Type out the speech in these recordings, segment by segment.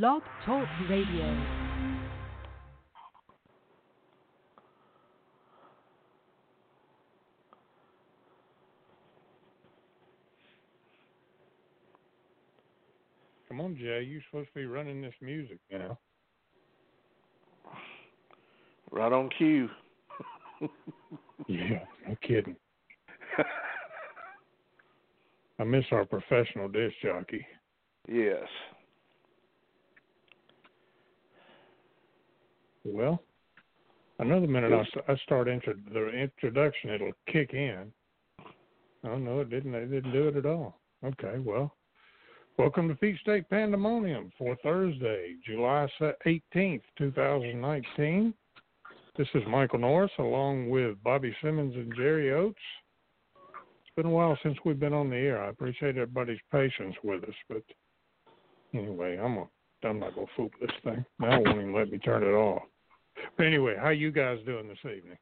Blog Talk Radio. Come on, Jay. You're supposed to be running this music, you know. Right on cue. yeah, no kidding. I miss our professional disc jockey. Yes. Well, another minute I, I start intro- the introduction, it'll kick in. Oh no, it didn't. It didn't do it at all. Okay, well, welcome to Peach State Pandemonium for Thursday, July eighteenth, two thousand nineteen. This is Michael Norris along with Bobby Simmons and Jerry Oates. It's been a while since we've been on the air. I appreciate everybody's patience with us, but anyway, I'm a, I'm not gonna fool this thing. Now it won't even let me turn it off. But anyway, how you guys doing this evening?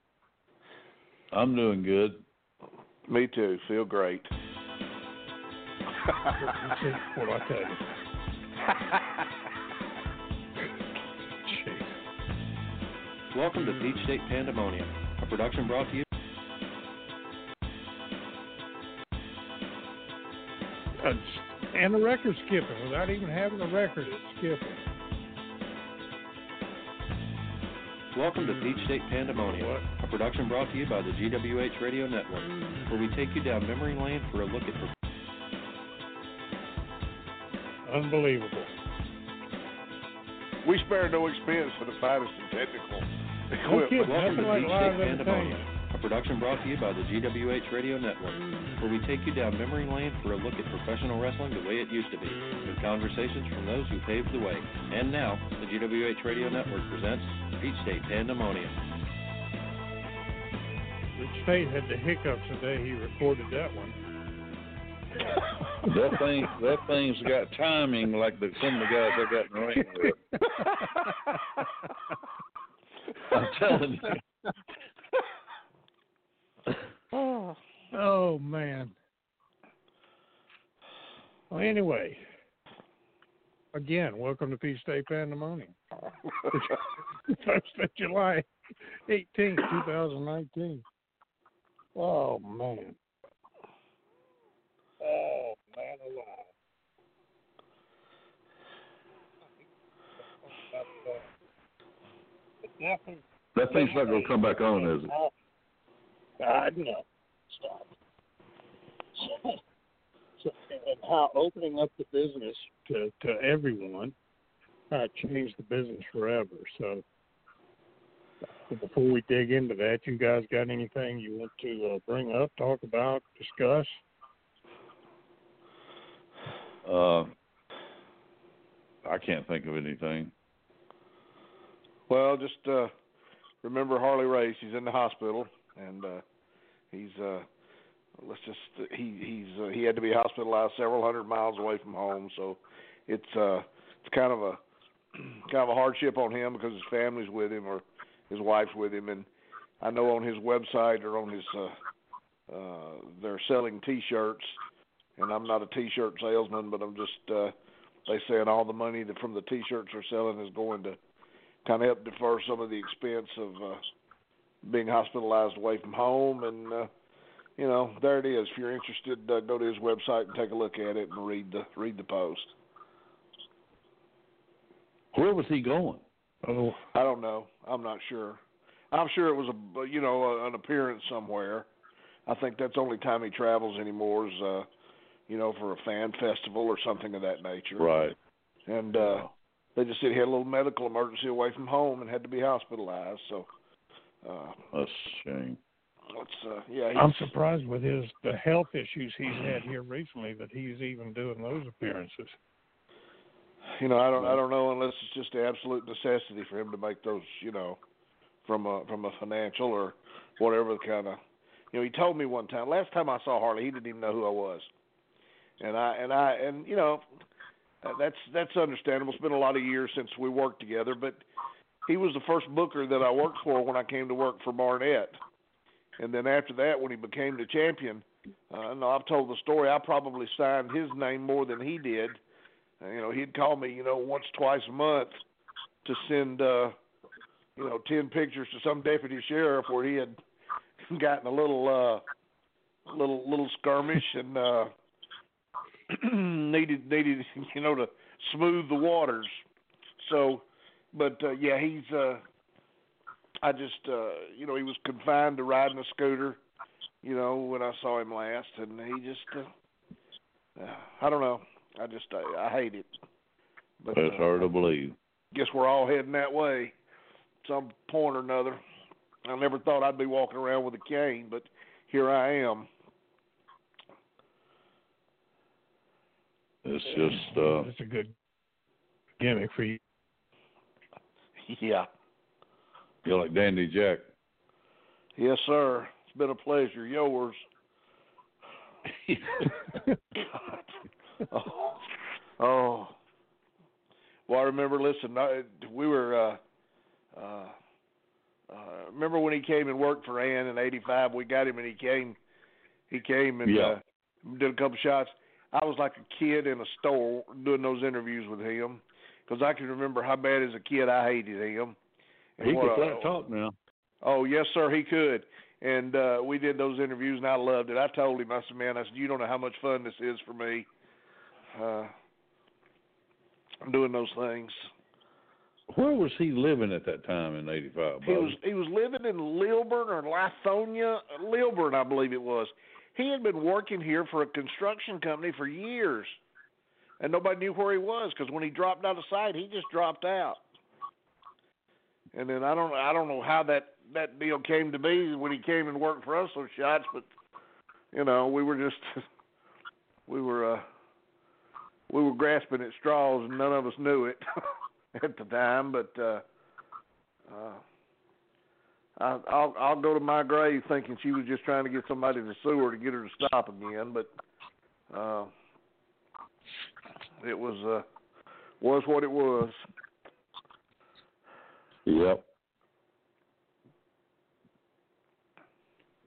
I'm doing good. Me too. Feel great. what I tell you. Welcome to Peach State Pandemonium, a production brought to you. Uh, and the record skipping without even having a record, it's skipping. Welcome to Peach State Pandemonium, a production brought to you by the GWH Radio Network, where we take you down memory lane for a look at the Unbelievable. We spare no expense for the finest and technical equipment. Welcome to Nothing like Peach State. Pandemonium, a production brought to you by the GWH Radio Network, where we take you down memory lane for a look at professional wrestling the way it used to be, with conversations from those who paved the way. And now, the GWH Radio Network presents Peach State Pandemonium. Rich State had the hiccups the day he recorded that one. That thing, that thing's got timing like the some of the guys I got in the ring with. I'm telling you. Oh. Oh man. Well, anyway, again, welcome to Peach State Pandemonium. Thursday, July eighteenth, two thousand nineteen. Oh man. Oh man alive. That thing's not going to come back on, is it? God, no. Stop. So, and how opening up the business to, to everyone uh, changed the business forever. So, before we dig into that, you guys got anything you want to uh, bring up, talk about, discuss? Uh, I can't think of anything. Well, just uh remember Harley Race. He's in the hospital, and uh he's uh let's just he he's uh, he had to be hospitalized several hundred miles away from home. So it's uh it's kind of a kind of a hardship on him because his family's with him or his wife's with him, and I know on his website or on his uh uh they're selling T-shirts, and I'm not a T-shirt salesman, but I'm just uh they saying all the money that from the T-shirts they're selling is going to kind of help defer some of the expense of uh, being hospitalized away from home. And uh, you know, there it is. If you're interested, uh, go to his website and take a look at it and read the read the post. Where was he going? Oh, I don't know. I'm not sure. I'm sure it was a you know a, an appearance somewhere. I think that's the only time he travels anymore is uh, you know for a fan festival or something of that nature. Right. And uh, they just said he had a little medical emergency away from home and had to be hospitalized. So. Uh, That's a shame. Uh, yeah. I'm surprised with his the health issues he's had here recently that he's even doing those appearances. you know, I don't I don't know unless it's just absolute necessity for him to make those, you know, from a from a financial or whatever kind of. You know, he told me one time. Last time I saw Harley, he didn't even know who I was, and I and I and you know, that's that's understandable. It's been a lot of years since we worked together, but he was the first booker that I worked for when I came to work for Barnett, and then after that, when he became the champion, uh, no, I've told the story. I probably signed his name more than he did. Uh, you know, he'd call me, you know, once twice a month to send, uh, you know, ten pictures to some deputy sheriff where he had gotten a little, uh, little, little skirmish and uh, needed needed, you know, to smooth the waters. So, but uh, yeah, he's. uh I just, uh, you know, he was confined to riding a scooter you know, when I saw him last, and he just, uh, uh, I don't know, I just, I, I hate it. But, That's uh, hard to believe. Guess we're all heading that way, some point or another. I never thought I'd be walking around with a cane, but here I am. It's just, uh, it's a good gimmick for you. Yeah. You're like Dandy Jack. Yes, sir. It's been a pleasure. Yours. oh, oh. Well, I remember. Listen, I, we were. Uh, uh, uh, remember when he came and worked for Ann in '85? We got him, and he came. He came and yeah. uh, did a couple shots. I was like a kid in a store doing those interviews with him because I can remember how bad as a kid I hated him. He could flat talk now. Oh yes, sir, he could and uh, we did those interviews, and I loved it. I told him, I said, "Man, I said, you don't know how much fun this is for me. Uh, I'm doing those things." Where was he living at that time in '85? He was he was living in Lilburn or Lithonia, Lilburn, I believe it was. He had been working here for a construction company for years, and nobody knew where he was because when he dropped out of sight, he just dropped out. And then I don't I don't know how that that deal came to be when he came and worked for us those shots, but you know we were just we were uh, we were grasping at straws and none of us knew it at the time. But uh, uh, I, I'll I'll go to my grave thinking she was just trying to get somebody to sue her to get her to stop again, but uh, it was uh, was what it was. Yep.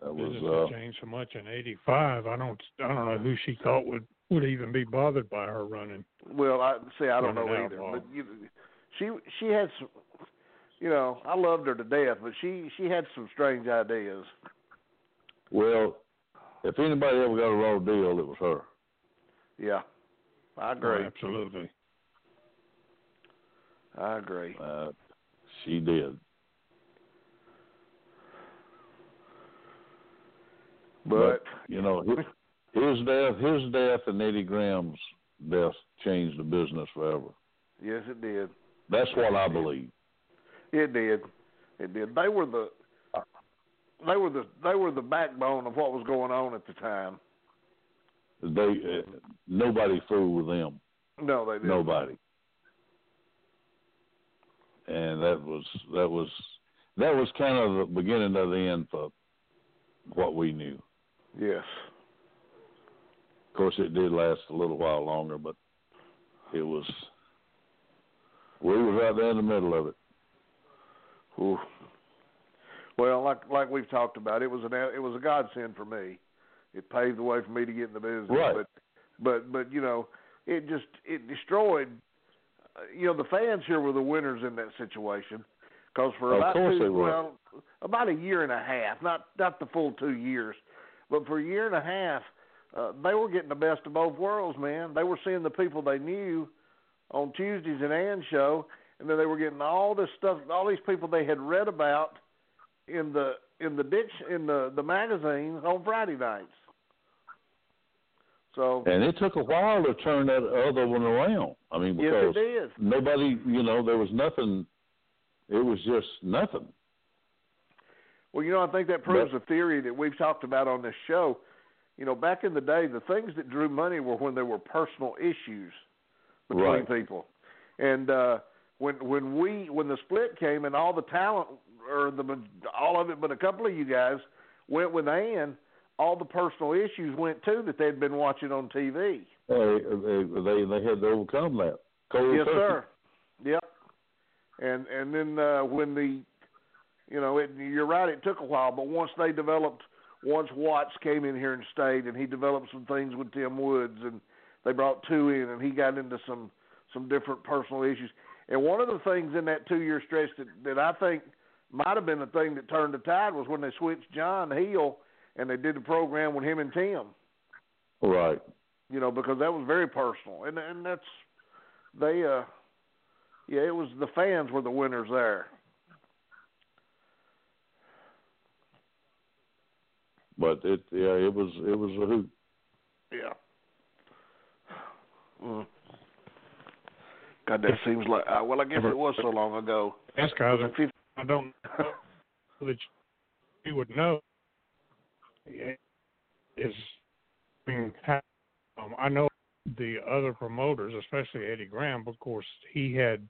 That was uh, changed so much in '85. I don't, I don't know who she thought would would even be bothered by her running. Well, I see. I don't know either. But you, she she had some. You know, I loved her to death, but she she had some strange ideas. Well, if anybody ever got a raw deal, it was her. Yeah, I agree. Oh, absolutely. I agree. Uh, she did. But, you know, his, his death, his death, and Eddie Graham's death changed the business forever. Yes, it did. That's what I believe. It did. It did. They were the they were the they were the backbone of what was going on at the time. They uh, nobody fooled with them. No, they didn't. Nobody. And that was that was that was kind of the beginning of the end for what we knew. Yes. Of course, it did last a little while longer, but it was we were right there in the middle of it. Ooh. Well, like like we've talked about, it was an it was a godsend for me. It paved the way for me to get in the business. Right. But but but you know, it just it destroyed. You know, the fans here were the winners in that situation because for about two, well, about a year and a half, not not the full two years, but for a year and a half, uh, they were getting the best of both worlds, man. They were seeing the people they knew on Tuesdays and Ann's show, and then they were getting all this stuff, all these people they had read about in the in the ditch in the the magazines on Friday nights. So and it took a while to turn that other one around. I mean, because yes, nobody, you know, there was nothing. It was just nothing. Well, you know, I think that proves but, a theory that we've talked about on this show. You know, back in the day, the things that drew money were when there were personal issues between right. people. And uh, when when we when the split came and all the talent or the all of it, but a couple of you guys went with Ann. All the personal issues went too that they'd been watching on TV. They they they had to overcome that. Cold yes, turkey. sir. Yep. And and then uh, when the, you know, it, you're right. It took a while, but once they developed, once Watts came in here and stayed, and he developed some things with Tim Woods, and they brought two in, and he got into some some different personal issues. And one of the things in that two year stretch that that I think might have been the thing that turned the tide was when they switched John Heel and they did the program with him and Tim. Right. You know, because that was very personal, and and that's they uh yeah, it was the fans were the winners there. But it yeah, it was it was a hoot. Yeah. Mm. God, that seems like uh, well, I guess it was so long ago. That's guys, Was it 50 I don't know that you would know. Is I um, I know the other promoters, especially Eddie Graham. Of course, he had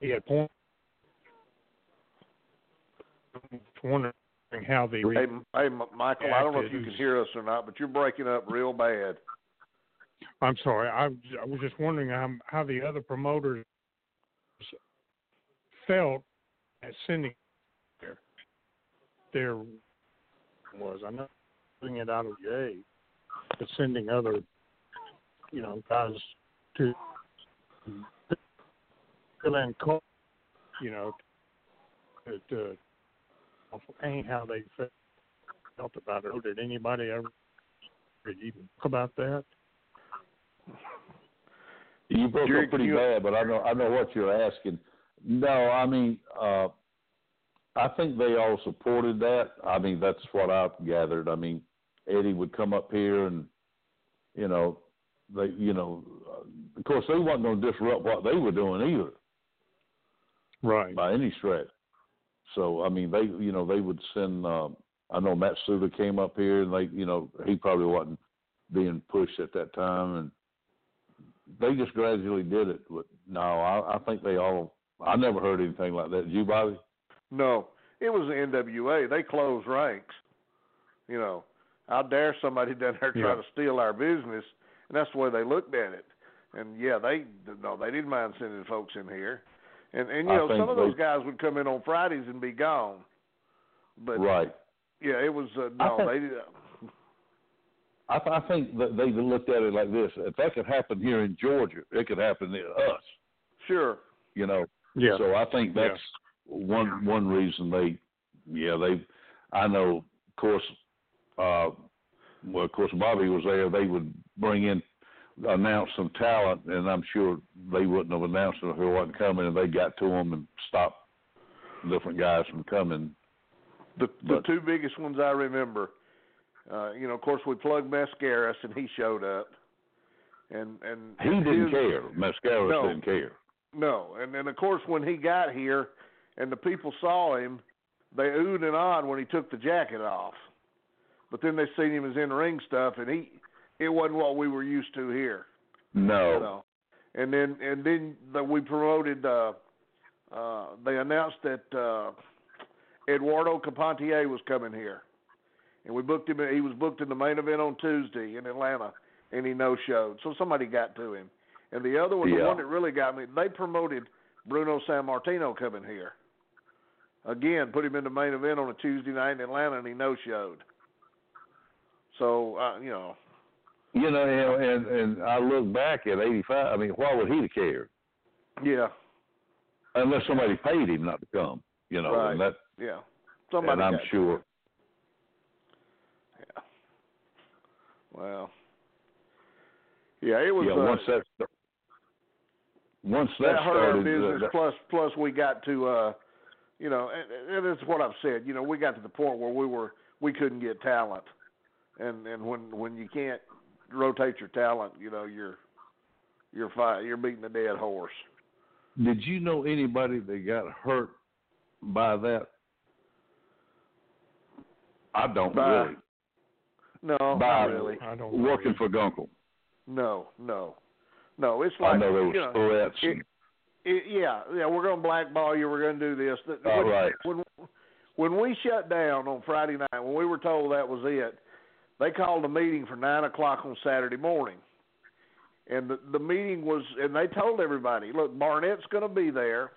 he had points. Wondering how the Hey, hey, Michael, I don't know if you can hear us or not, but you're breaking up real bad. I'm sorry. I, I was just wondering how, how the other promoters felt at sending. There was I'm not putting it out of Jay, but sending other, you know, guys to fill in, co- you know, to, to ain't how they felt felt about it. Did anybody ever even talk about that? You broke You're- up pretty you- bad, but I know I know what you're asking. No, I mean, uh, I think they all supported that. I mean, that's what I've gathered. I mean, Eddie would come up here and, you know, they, you know, of course they wasn't going to disrupt what they were doing either Right. by any stretch. So I mean, they, you know, they would send. Um, I know Matt Suda came up here, and they, you know, he probably wasn't being pushed at that time, and they just gradually did it. But no, I, I think they all. I never heard anything like that. Did you, Bobby? No, it was the NWA. They closed ranks. You know, how dare somebody down there try Yeah. to steal our business? And that's the way they looked at it. And yeah, they no, they didn't mind sending folks in here. And and you I know, some of those guys would come in on Fridays and be gone. But right. yeah, it was uh, no, think- they did. I, th- I think that they looked at it like this: if that could happen here in Georgia, it could happen to us. Sure. You know. Yeah. So I think Yeah. that's one one reason they, yeah, they. I know, of course. Uh, well, of course, Bobby was there. They would bring in, announce some talent, and I'm sure they wouldn't have announced it if it wasn't coming, and they got to them and stopped different guys from coming. The the But- two biggest ones I remember, uh, you know, of course we plugged Mascaras and he showed up, and and He didn't his- care. Mascaras No. didn't care. No, and then of course when he got here, and the people saw him, they oohed and awed when he took the jacket off. But then they seen him as in ring stuff, and he it wasn't what we were used to here. No. Know. And then and then the, we promoted. uh uh They announced that uh Eduardo Carpentier was coming here, and we booked him. He was booked in the main event on Tuesday in Atlanta, and he no showed. So somebody got to him. And the other one, the one that really got me, they promoted Bruno Sammartino coming here. Again, put him in the main event on a Tuesday night in Atlanta, and he no showed. So uh, you know, You know, and, and and I look back at '85. I mean, why would he have cared? yeah, Unless somebody paid him not to come. You know, Right. and that yeah. Somebody and I'm sure. Yeah. Well. Yeah, it was. yeah, uh, once that once that, that hurt our started, uh, business. that- plus, plus we got to, uh, you know, and, and it's what I've said. You know, we got to the point where we were we couldn't get talent, and and when when you can't rotate your talent, you know, you're you're fi You're beating a dead horse. did you know anybody that got hurt by that? I don't By- really. No, By not really. I don't know. working for Gunkel. No, no. No, it's like I know there was you know, threats. it- it, yeah, yeah, we're going to blackball you. We're going to do this. That- All when, right. when when we shut down on Friday night, when we were told that was it, they called a meeting for nine o'clock on Saturday morning, and the the meeting was, and they told everybody, look, Barnett's going to be there,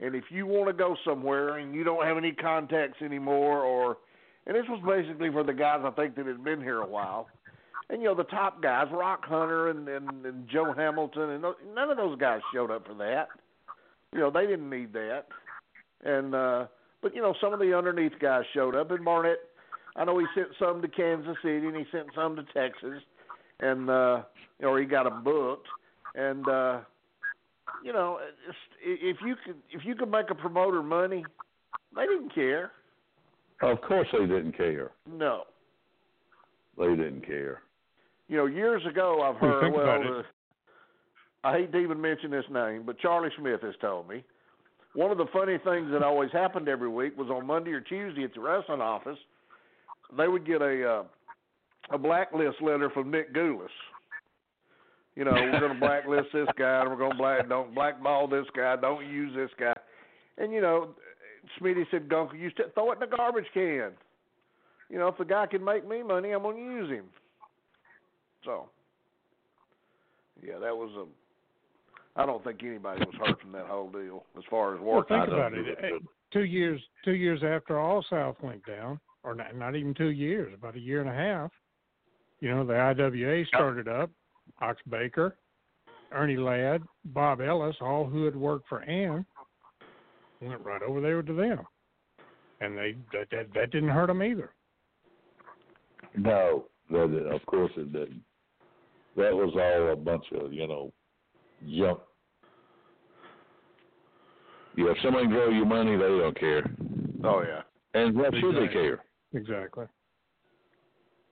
and if you want to go somewhere and you don't have any contacts anymore, or, and this was basically for the guys I think that had been here a while. And you know the top guys, Rock Hunter and, and and Joe Hamilton, and tho- none of those guys showed up for that. You know they didn't need that. And uh but you know some of the underneath guys showed up. And Barnett, I know he sent some to Kansas City and he sent some to Texas, and uh or he got them booked. And uh you know if you could if you could make a promoter money, they didn't care. Of course, they didn't care. No. They didn't care. You know, years ago I've heard. Well, uh. I hate to even mention this name, but Charlie Smith has told me one of the funny things that always happened every week was on Monday or Tuesday at the wrestling office, they would get a uh, a blacklist letter from Nick Gulas. You know, we're going to blacklist this guy, and we're going to black don't blackball this guy, don't use this guy, and you know, Smitty said, "Gunkel, you st- throw it in the garbage can." You know, if the guy can make me money, I'm going to use him. So, yeah, that was a. I don't think anybody was hurt from that whole deal as far as Well, work. think I don't about it. it, Two years, two years after All South went down, or not, not even two years, about a year and a half. You know, the IWA started up. Ox Baker, Ernie Ladd, Bob Ellis, all who had worked for Ann, went right over there to them, and they that that, that didn't hurt them either. No, that of course it didn't. That was all a bunch of you know junk. Yeah, if somebody grow you money, they don't care. Oh yeah. And what should they care? Exactly.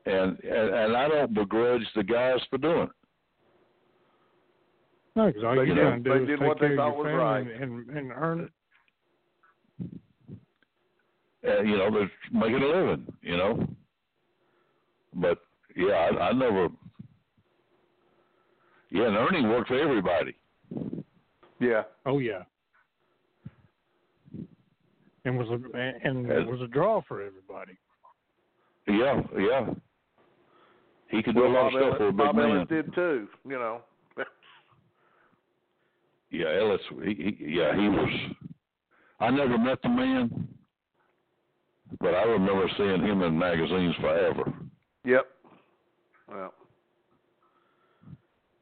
And, and and I don't begrudge the guys for doing it. No, because all They you're did- trying to they do is did take what they care of thought your was family right. and, and and earn it. And you know, they're making a living. You know. But yeah, I, I never. Yeah, and Ernie worked for everybody. Yeah. Oh yeah. And was a and Yes. was a draw for everybody. Yeah, yeah. He could do Well, a lot Bob of stuff Ellis, for a big Bob man. Ellis did too. You know. Yeah, Ellis. He, he, yeah, he was. I never met the man, but I remember seeing him in magazines forever. Yep. Well,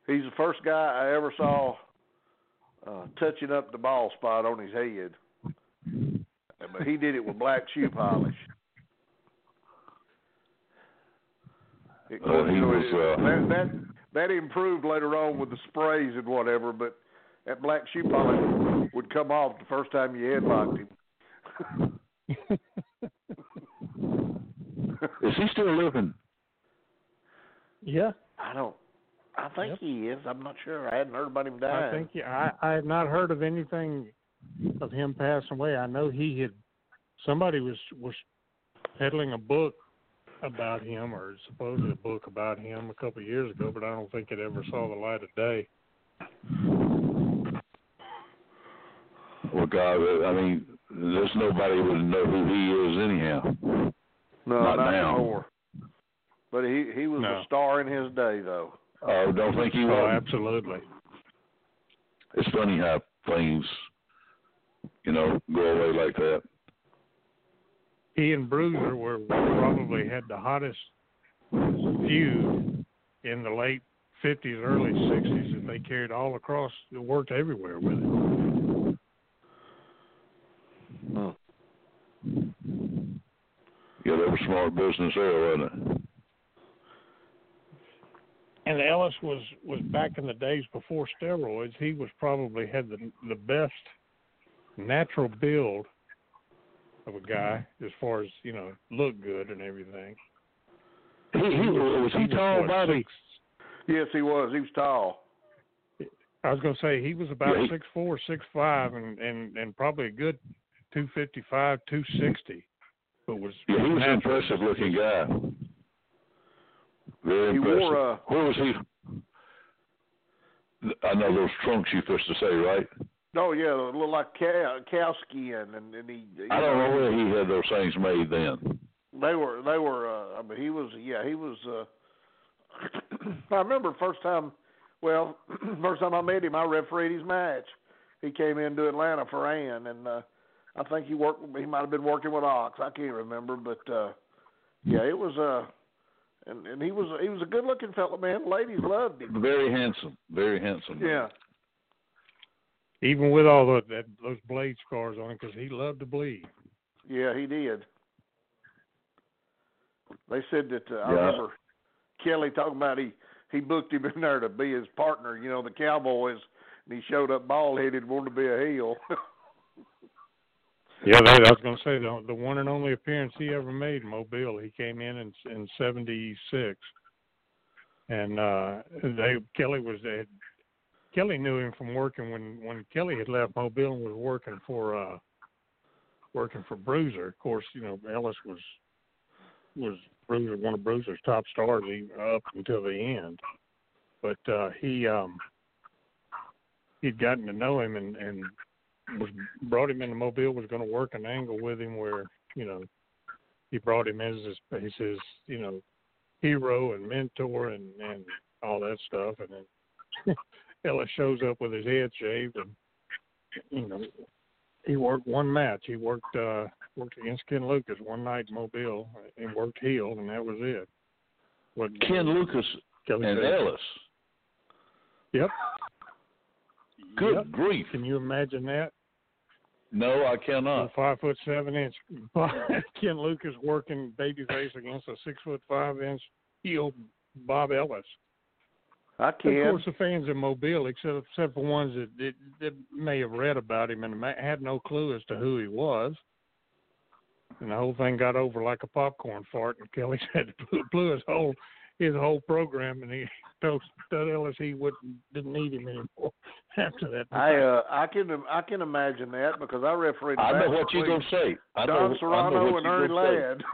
he's the first guy I ever saw uh, touching up the ball spot on his head, but he did it with black shoe polish. It, Uh, he was, uh, that, that that improved later on with the sprays and whatever, but that black shoe polish would come off the first time you headlocked him. Is he still living? Yeah, I don't. I think Yep. he is. I'm not sure. I hadn't heard about him dying. I think yeah, I I have not heard of anything of him passing away. I know he had somebody was was peddling a book about him or supposedly a book about him a couple of years ago, but I don't think it ever saw the light of day. Well, God, I mean, there's nobody would know who he is anyhow. No, Not not, now. anymore. But he he was No. a star in his day, though. I don't think he oh, will. Oh, absolutely. It's funny how things, you know, go away like that. He and Bruiser were probably had the hottest feud in the late fifties, early sixties that they carried all across it worked everywhere with it. Yeah, they were smart business there, wasn't it? And Ellis was was back in the days before steroids. He was probably had the the best natural build of a guy mm-hmm. as far as you know look good and everything. He, he was he tall, what, Bobby? six- Yes, he was. He was tall. I was going to say he was about Yeah, he- six four, six five, and and and probably a good two fifty five, two sixty. But was Yeah, he was an impressive looking guy. Very He impressive. wore, uh, Where was he? I know those trunks you supposed to say, right? Oh yeah, it looked like cow, cow skin, and and he. I don't know where he had those things made then. They were they were. Uh, I mean, he was yeah he was. uh I remember first time. Well, first time I met him, I refereed his match. He came into Atlanta for Ann, and uh I think he worked. He might have been working with Ox. I can't remember, but uh yeah, it was. uh and and he was he was a good looking fellow, man. Ladies loved him. Very handsome, very handsome. man. Yeah. Even with all the, that those blade scars on him, because he loved to bleed. Yeah, he did. They said that uh, I remember Kelly talking about he he booked him in there to be his partner. You know, the Cowboys, and he showed up bald headed, wanted to be a heel. Yeah, that, I was going to say the the one and only appearance he ever made in Mobile. He came in in in '76, and uh they Kelly was there. Kelly knew him from working when when Kelly had left Mobile and was working for uh working for Bruiser. Of course, you know Ellis was was Bruiser one of Bruiser's top stars up until the end. But uh he um he'd gotten to know him and and was brought him into Mobile was going to work an angle with him where you know he brought him as his as his you know hero and mentor and and all that stuff and then Ellis shows up with his head shaved and you know he worked one match he worked uh worked against Ken Lucas one night in Mobile and worked heel and that was it what Ken Lucas Kelly and said. Ellis. yep Good Yep. grief! can you imagine that No, I cannot. five foot seven inch Ken Lucas working babyface against a six foot five inch heel Bob Ellis. I can. Of course, the fans in Mobile, except except for ones that, that, that may have read about him and ma- had no clue as to who he was, and the whole thing got over like a popcorn fart. And Kelly said blew, blew his whole his whole program, and he told Stud Ellis he wouldn't didn't need him anymore after that. I uh I can I can imagine that because I refereed. I know what you're gonna say. I know, Don I know Serrano what and you're Ernie gonna say.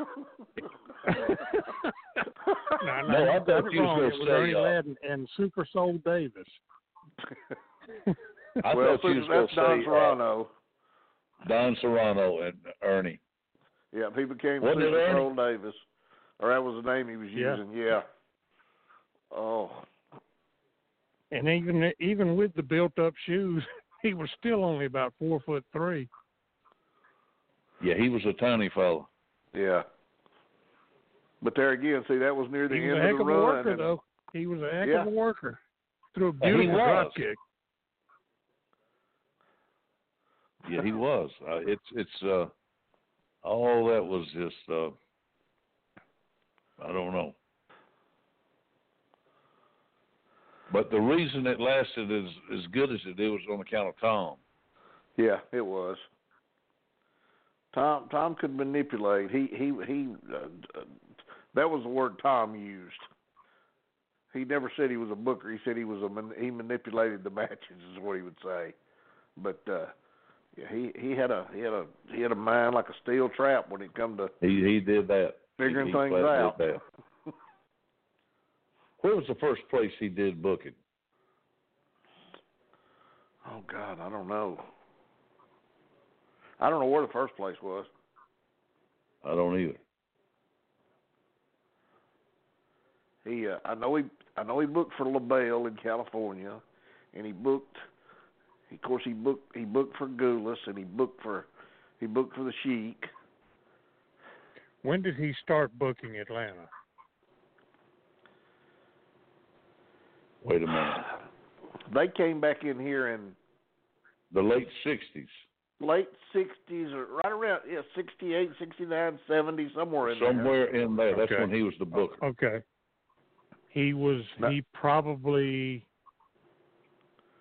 Ladd. no, No, I thought that's you was gonna say, Ernie uh, Ladd and, and Super Soul Davis. I well, thought you was gonna that's Don say uh, Serrano. Don Serrano and Ernie. Yeah, he became Wasn't Super Ernie? Soul Davis, or that was the name he was using. Yeah. Oh, And even even with the built up shoes, he was still only about four foot three. Yeah, he was a tiny fellow. yeah. But there again, see, that was near the end He end was a heck of of a run. worker, and- though. He was a heck Yeah. of a worker. Through a he beautiful drop kick. Yeah, he was. Uh, it's it's uh all that was just uh I don't know. But the reason it lasted as as good as it did was on account of Tom. Yeah, it was. Tom Tom could manipulate. He he he. Uh, uh, that was the word Tom used. He never said he was a booker. He said he was a he manipulated the matches is what he would say. But uh yeah, he he had a he had a he had a mind like a steel trap when it come to He he did that. Figuring things out. Where was the first place he did booking? Oh God, I don't know. I don't know where the first place was. I don't either. He, uh, I know he, I know he booked for LeBell in California, and he booked. Of course, he booked. He booked for Gulas, and he booked for, he booked for the Sheik. When did he start booking Atlanta? Wait a minute. They came back in here in The late sixties. late '60s, or right around yeah, '68, '69, '70, somewhere in there. Somewhere in there. That's Okay. when he was the booker. Okay. He was he probably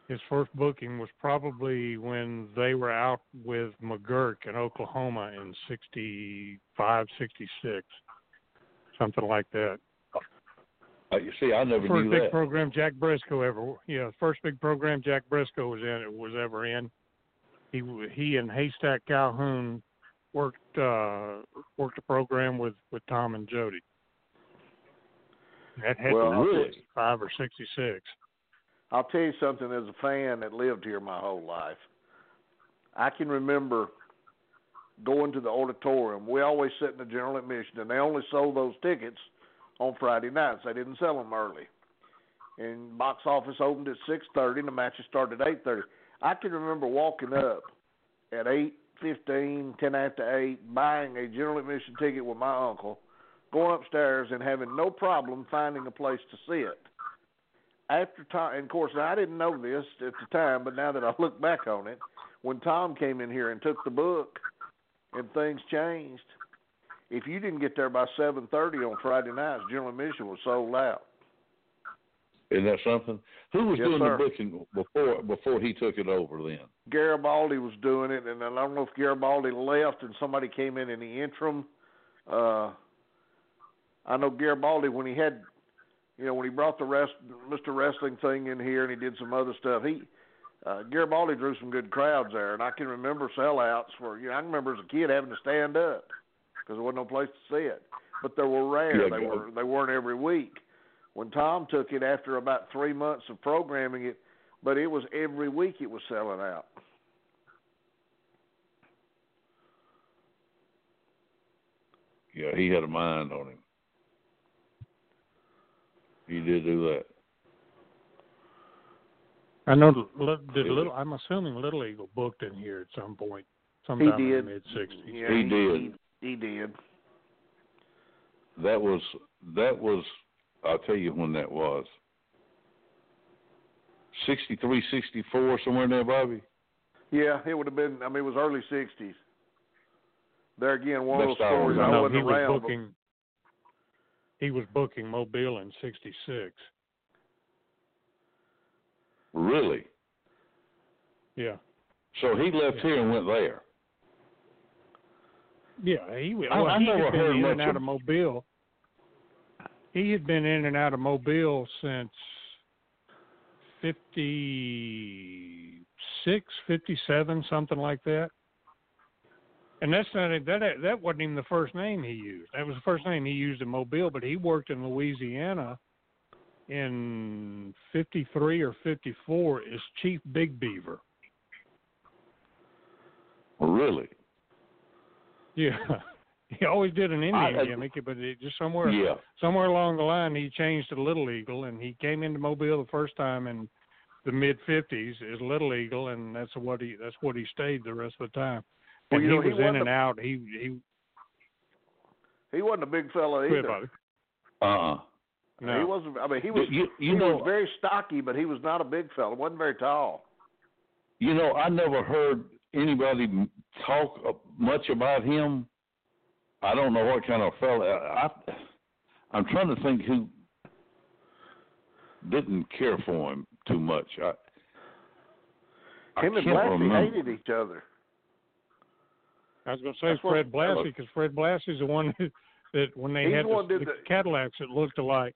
his first booking was probably when they were out with McGuirk in Oklahoma in 65, 66. Something like that. Uh, you see, I never First knew big that. program Jack Brisco ever yeah, first big program Jack Brisco was in It was ever in. He he and Haystack Calhoun worked uh worked a program with with Tom and Jody. That had Well, to be really? 65 or 66. I'll tell you something as a fan that lived here my whole life. I can remember going to the auditorium. We always sit in the general admission, and they only sold those tickets on Friday nights. They didn't sell them early. And box office opened at six thirty, and the matches started at eight thirty. I can remember walking up at eight fifteen, ten after eight, buying a general admission ticket with my uncle, going upstairs and having no problem finding a place to sit. After Tom, and of course, I didn't know this at the time, but now that I look back on it, when Tom came in here and took the book, and things changed. If you didn't get there by seven thirty on Friday nights, general admission was sold out. Isn't that something? Who was Yes, doing sir. the booking before before he took it over? Then Garibaldi was doing it, and I don't know if Garibaldi left and somebody came in in the interim. Uh, I know Garibaldi when he had, you know, when he brought the rest Mr. Wrestling thing in here and he did some other stuff. He uh, Garibaldi drew some good crowds there, and I can remember sellouts for you. Know, I can remember as a kid having to stand up because there wasn't no place to sit. But they were rare. Yeah, they were they weren't every week. When Tom took it after about three months of programming it, but it was every week it was selling out. yeah, he had a mind on him. He did do that. I know. the li- Did little? I'm assuming Little Eagle booked in here at some point, He sometime in did. the mid '60s. Yeah, He he, did. He, he did. That was that was. I'll tell you when that was. Sixty-three, sixty-four, somewhere in there, Bobby. Yeah, it would have been. I mean, it was early '60s. There again, one of those how I stories. I No, wasn't he was around. booking. He was booking Mobile in '66. Really? Yeah, So he left Yeah. here and went there. yeah. He was. I- Well, I he never heard in much and out of- of Mobile. He had been in and out of Mobile since 56, 57, something like that. And that's not that. That wasn't even the first name he used. That was the first name he used in Mobile. But he worked in Louisiana in 53 or 54 as Chief Big Beaver. Really? Yeah. He always did an Indian I- gimmick, but it just somewhere Yeah. somewhere along the line he changed to Little Eagle and he came into Mobile the first time in the mid fifties as Little Eagle and that's what he that's what he stayed the rest of the time. Well, And you he know, he was in and a- out. He he He wasn't a big fella either. about it. Uh-uh. No. He wasn't. I mean, he was. You you he know was very stocky, but he was not a big fella. wasn't very tall. you know I never heard anybody talk uh, much about him. I don't know what kind of fella. I I'm trying to think who didn't care for him too much. I I and can't Blassie remember. hated each other. I was going to say That's Fred Blassie because Fred Blassie's the one who, that when they He's had the the, did the the- Cadillacs that looked alike.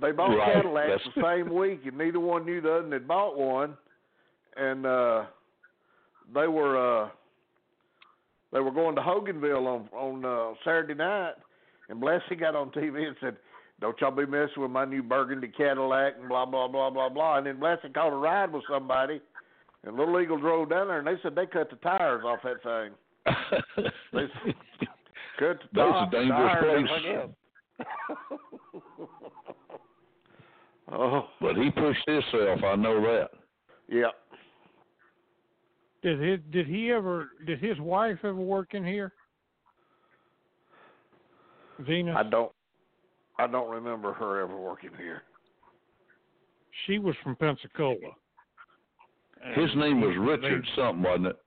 They bought Right, Cadillacs that's- the same week, and neither one knew the other and had bought one. And uh they were uh they were going to Hoganville on on uh, Saturday night, and Blassie got on TV and said, "Don't y'all be messing with my new burgundy Cadillac and blah blah blah blah blah." And then Blassie called a ride with somebody, and Little Eagle drove down there, and they said they cut the tires off that thing. They cut That's a dangerous place. oh, but he pushed himself. I know that. yeah. Did his did he ever did his wife ever work in here? Venus. I don't. I don't remember her ever working here. She was from Pensacola. His name was Richard something, wasn't it?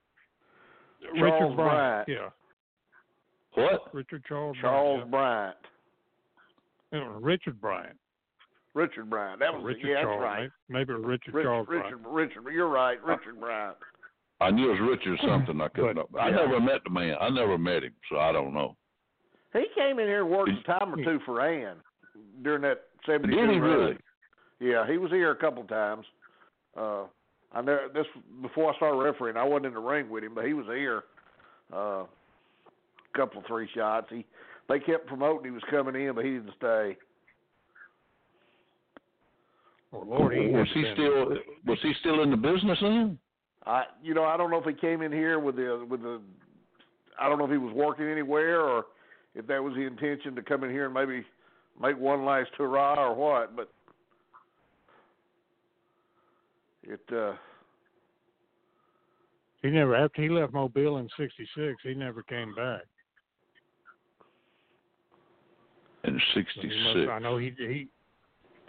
Richard Charles Bryant. Bryant. Yeah, What? Richard Charles. Charles Bryant. Bryant. yeah. Richard Bryant. Richard Bryant. That was Richard yeah, that's right. Maybe, maybe it was Richard Charles Richard, Bryant. Richard, you're right. Richard Bryant. I knew it was Richard something. I couldn't. But- I yeah. never met the man. I never met him, so I don't know. He came in here and worked Is- a time or two for Ann during that seventy-two Did he really? Yeah, he was here a couple times. Uh, I know this before I started refereeing. I wasn't in the ring with him, but he was here. Uh, couple three shots. He they kept promoting he was coming in, but he didn't stay. Well, Lord, he was he been- still was he still in the business then? I you know I don't know if he came in here with the with the I don't know if he was working anywhere or if that was the intention to come in here and maybe make one last hurrah or what, but it uh He never after he left Mobile in '66. He never came back. In So '66. must- I know he he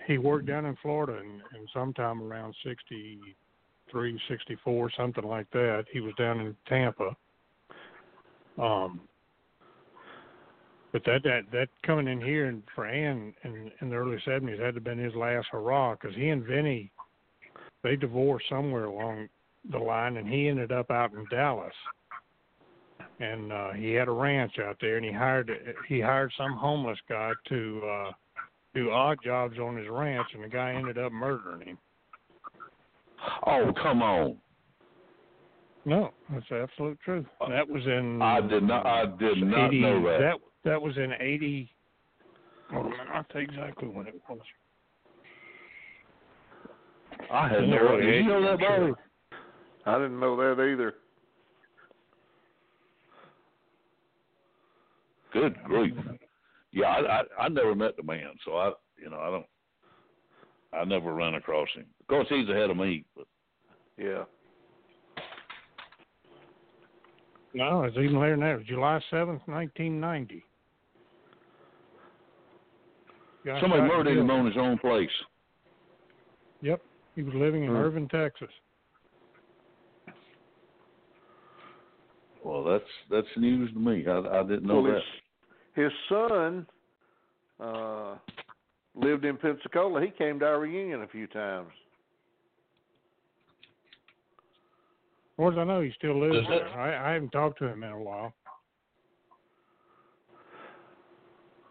he worked down in Florida and, and sometime around '63, '64, something like that. He was down in Tampa. Um, but that that that coming in here and for Ann in in the early '70s had to have been his last hurrah because he and Vinny they divorced somewhere along the line and he ended up out in Dallas and uh he had a ranch out there and he hired he hired some homeless guy to uh do odd jobs on his ranch and the guy ended up murdering him. Oh come on! No, that's absolute truth. That was in I did not. I did not 80, know that. that that was in eighty hold on I'll tell you exactly when it was. I had in no idea. Did you know 80s, that, I'm sure. Bobby? I didn't know that either. Good grief! Yeah, I, I I never met the man, so I you know I don't. I never ran across him. Of course, he's ahead of me, but Yeah. No, it's even later than that. It was July seventh, nineteen ninety. Somebody murdered him on his own place. Yep. He was living in Hmm. Irving, Texas. Well, that's that's news to me. I I didn't know well, that. his his son uh lived in Pensacola. He came to our reunion a few times. As far as I know, he still lives there. I, I haven't talked to him in a while.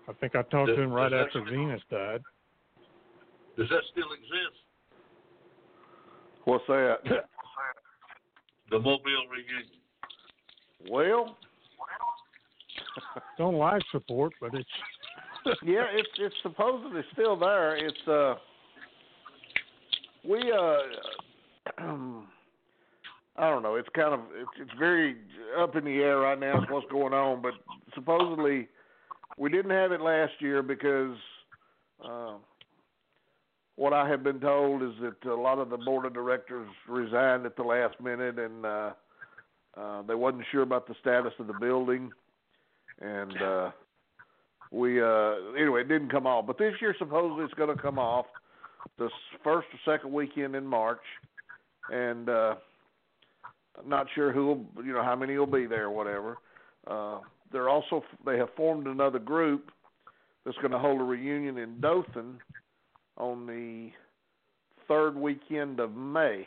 I think I talked Does- to him right after Venus died. Does that still exist? What's that? The Mobile reunion. well, Don't live support, but it's yeah, it's it's supposedly still there. It's uh we uh I don't know. It's kind of it's it's very up in the air right now as what's going on, but supposedly we didn't have it last year because uh, what I have been told is that a lot of the board of directors resigned at the last minute and uh uh they wasn't sure about the status of the building. And uh we uh anyway it didn't come off. But this year supposedly it's going to come off the first or second weekend in march. And uh I'm not sure who will you know how many will be there or whatever. Uh they're also they have formed another group that's going to hold a reunion in dothan on the third weekend of may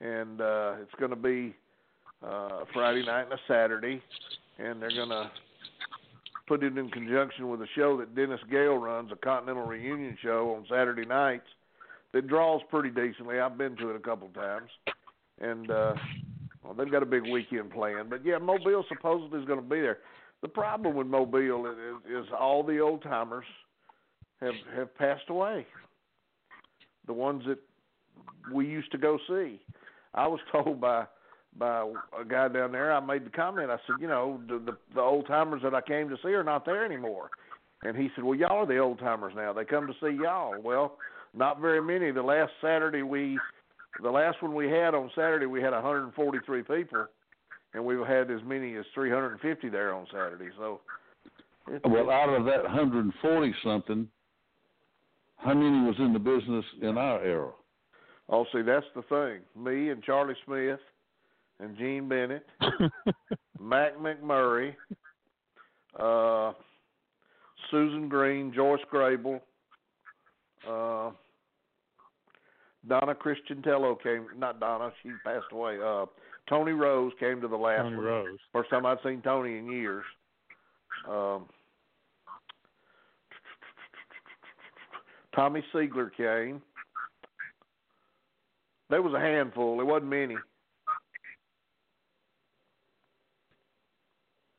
and uh it's going to be uh friday night and a saturday and they're going to put it in conjunction with a show that Dennis Gale runs, a Continental Reunion show on Saturday nights that draws pretty decently. I've been to it a couple times, and uh, well, they've got a big weekend planned. But yeah, Mobile supposedly is going to be there. The problem with Mobile is, is all the old timers have have passed away. The ones that we used to go see. I was told by by a guy down there. I made the comment. I said, you know, the the, the old timers that I came to see are not there anymore. And he said, well, y'all are the old timers now. They come to see y'all. Well, not very many. The last Saturday we, the last one we had on Saturday, we had 143 people, and we've had as many as 350 there on Saturday. So, Well, out of that 140 something, how many was in the business in our era? oh, see, that's the thing. Me and Charlie Smith, and Gene Bennett. Mac McMurray, uh, Susan Green, Joyce Grable, uh, Donna Christanello came. Not Donna, she passed away. Uh, Tony Rose came to the last Tony one. Rose. First time I'd seen Tony in years. Um, Tommy Seigler came. There was a handful. There wasn't many.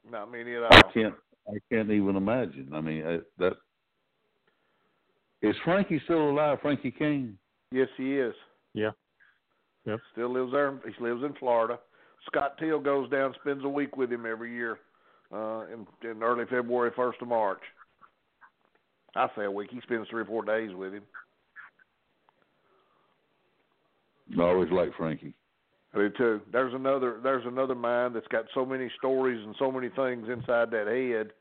Not many at all. I can't. I can't even imagine. I mean, I, that Is Frankie still alive? Frankie Cain? Yes, he is. Yeah. Yep. Still lives there. He lives in Florida. Scott Teal goes down, spends a week with him every year, uh, in, in early February, first of March. I say a week. He spends three or four days with him. I always liked Frankie. I do too. There's another. There's another mind that's got so many stories and so many things inside that head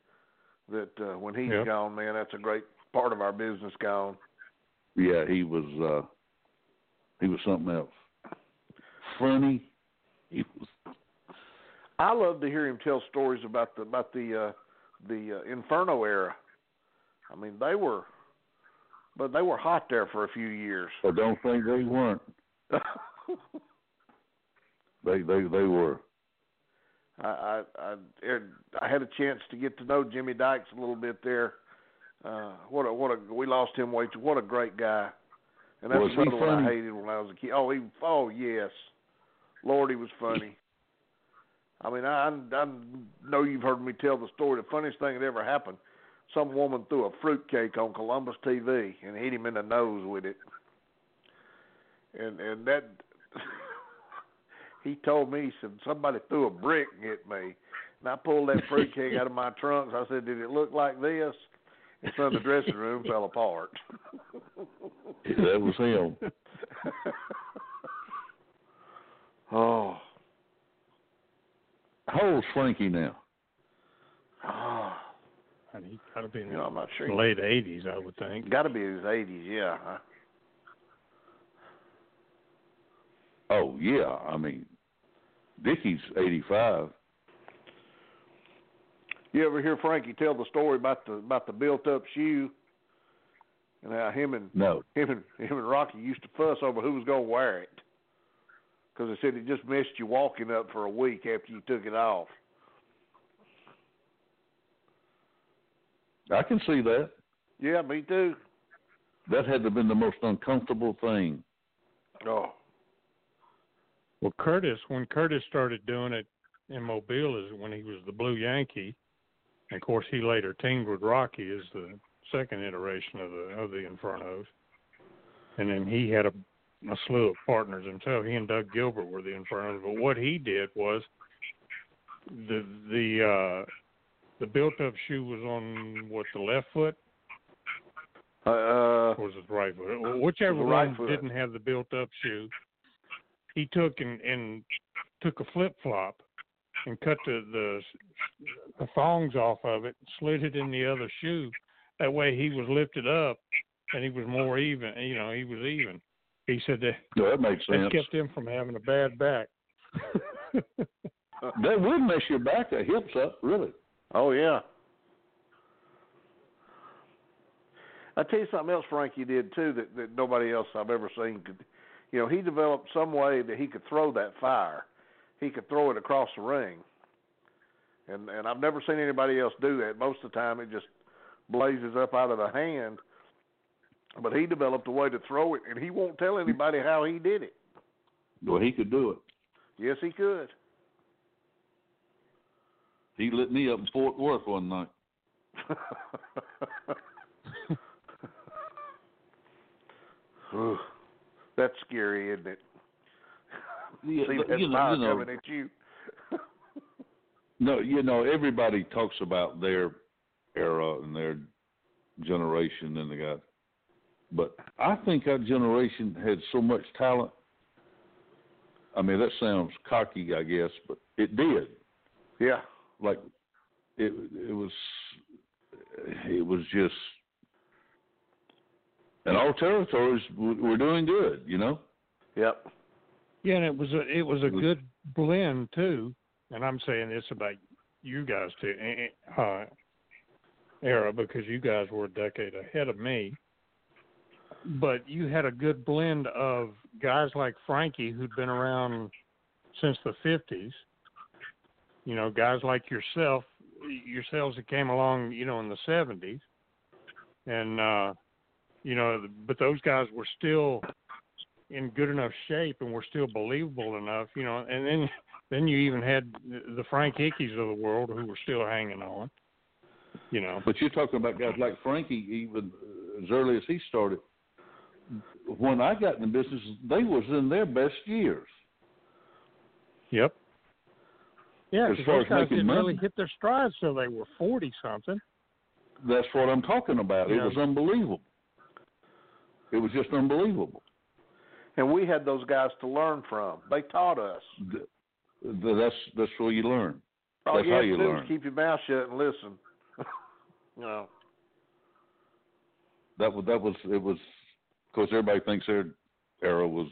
that uh, when he's Yep. gone, man, that's a great part of our business gone. Yeah, he was. uh He was something else. Funny. He was. I love to hear him tell stories about the about the uh, the uh, Inferno era. I mean, they were, but they were hot there for a few years. I don't think they weren't. They they they were. I, I I I had a chance to get to know Jimmy Dykes a little bit there. Uh, what a what a we lost him way too. What a great guy. And that's Was another one I hated when I was a kid. Oh, he oh yes, Lord, he was funny. I mean, I I know you've heard me tell the story. The funniest thing that ever happened. Some woman threw a fruitcake on Columbus TV and hit him in the nose with it. And and that he told me he said somebody threw a brick at me. And I pulled that fruitcake out of my trunk. I said, "Did it look like this?" And so the dressing room fell apart. That was him. oh, How old's Frankie now? oh, And he got to be in you know, I'm not sure. late '80s, I would think. Got to be in his 80s, yeah. Oh yeah, I mean, Dickie's eighty-five. You ever hear Frankie tell the story about the about the built-up shoe and how him and No, him and him and Rocky used to fuss over who was going to wear it because they said it just messed you walking up for a week after you took it off. I can see that. Yeah, me too. That had to have been the most uncomfortable thing. Oh, Well, Curtis, when Curtis started doing it in Mobile, is when he was the Blue Yankee. And of course, he later teamed with Rocky as the second iteration of the of the Infernos. And then he had a, a slew of partners himself. He and Doug Gilbert were the Infernos. But what he did was the the uh, the built up shoe was on what the left foot uh, or was it the right foot? Whichever right one foot. didn't have the built up shoe, he took and, and took a flip flop and cut the, the the thongs off of it, slid it in the other shoe. That way he was lifted up and he was more even. You know, he was even. He said that No, that makes that sense. kept him from having a bad back. That would mess your back, the hips up, really. Oh yeah. I tell you something else Frankie did too that, that nobody else I've ever seen could. You know, he developed some way that he could throw that fire. He could throw it across the ring. And and I've never seen anybody else do that. Most of the time it just blazes up out of the hand. But he developed a way to throw it and he won't tell anybody how he did it. Well, he could do it. Yes, he could. He lit me up in Fort Worth one night. Ooh, That's scary, isn't it? Yeah, See but, that you know, you know, coming at you. No, you know, everybody talks about their era and their generation and the guys. But I think our generation had so much talent. I mean, that sounds cocky, I guess, but it did. Yeah. Like it it was it was just and all territories w- were doing good, you know. Yep. Yeah, and it was a it was a good blend too. And I'm saying this about you guys too, eh, eh, uh, era because you guys were a decade ahead of me. But you had a good blend of guys like Frankie who'd been around since the '50s. You know, guys like yourself, yourselves that came along, you know, in the '70s, and uh, you know, but those guys were still in good enough shape and were still believable enough, you know. And then then you even had the- Frank Hickeys of the world who were still hanging on, you know. But you're talking about guys like Frankie, even as early as he started. When I got in the business, they was in their best years. Yep. Yeah, As far those as guys making didn't really hit their stride till they were forty something. That's what I'm talking about. It was unbelievable. It was just unbelievable. And we had those guys to learn from. They taught us. Th- th- That's that's where you learn. All That's you how you to learn. keep your mouth shut and listen. you know. That was that was it was. Of course, everybody thinks their era was,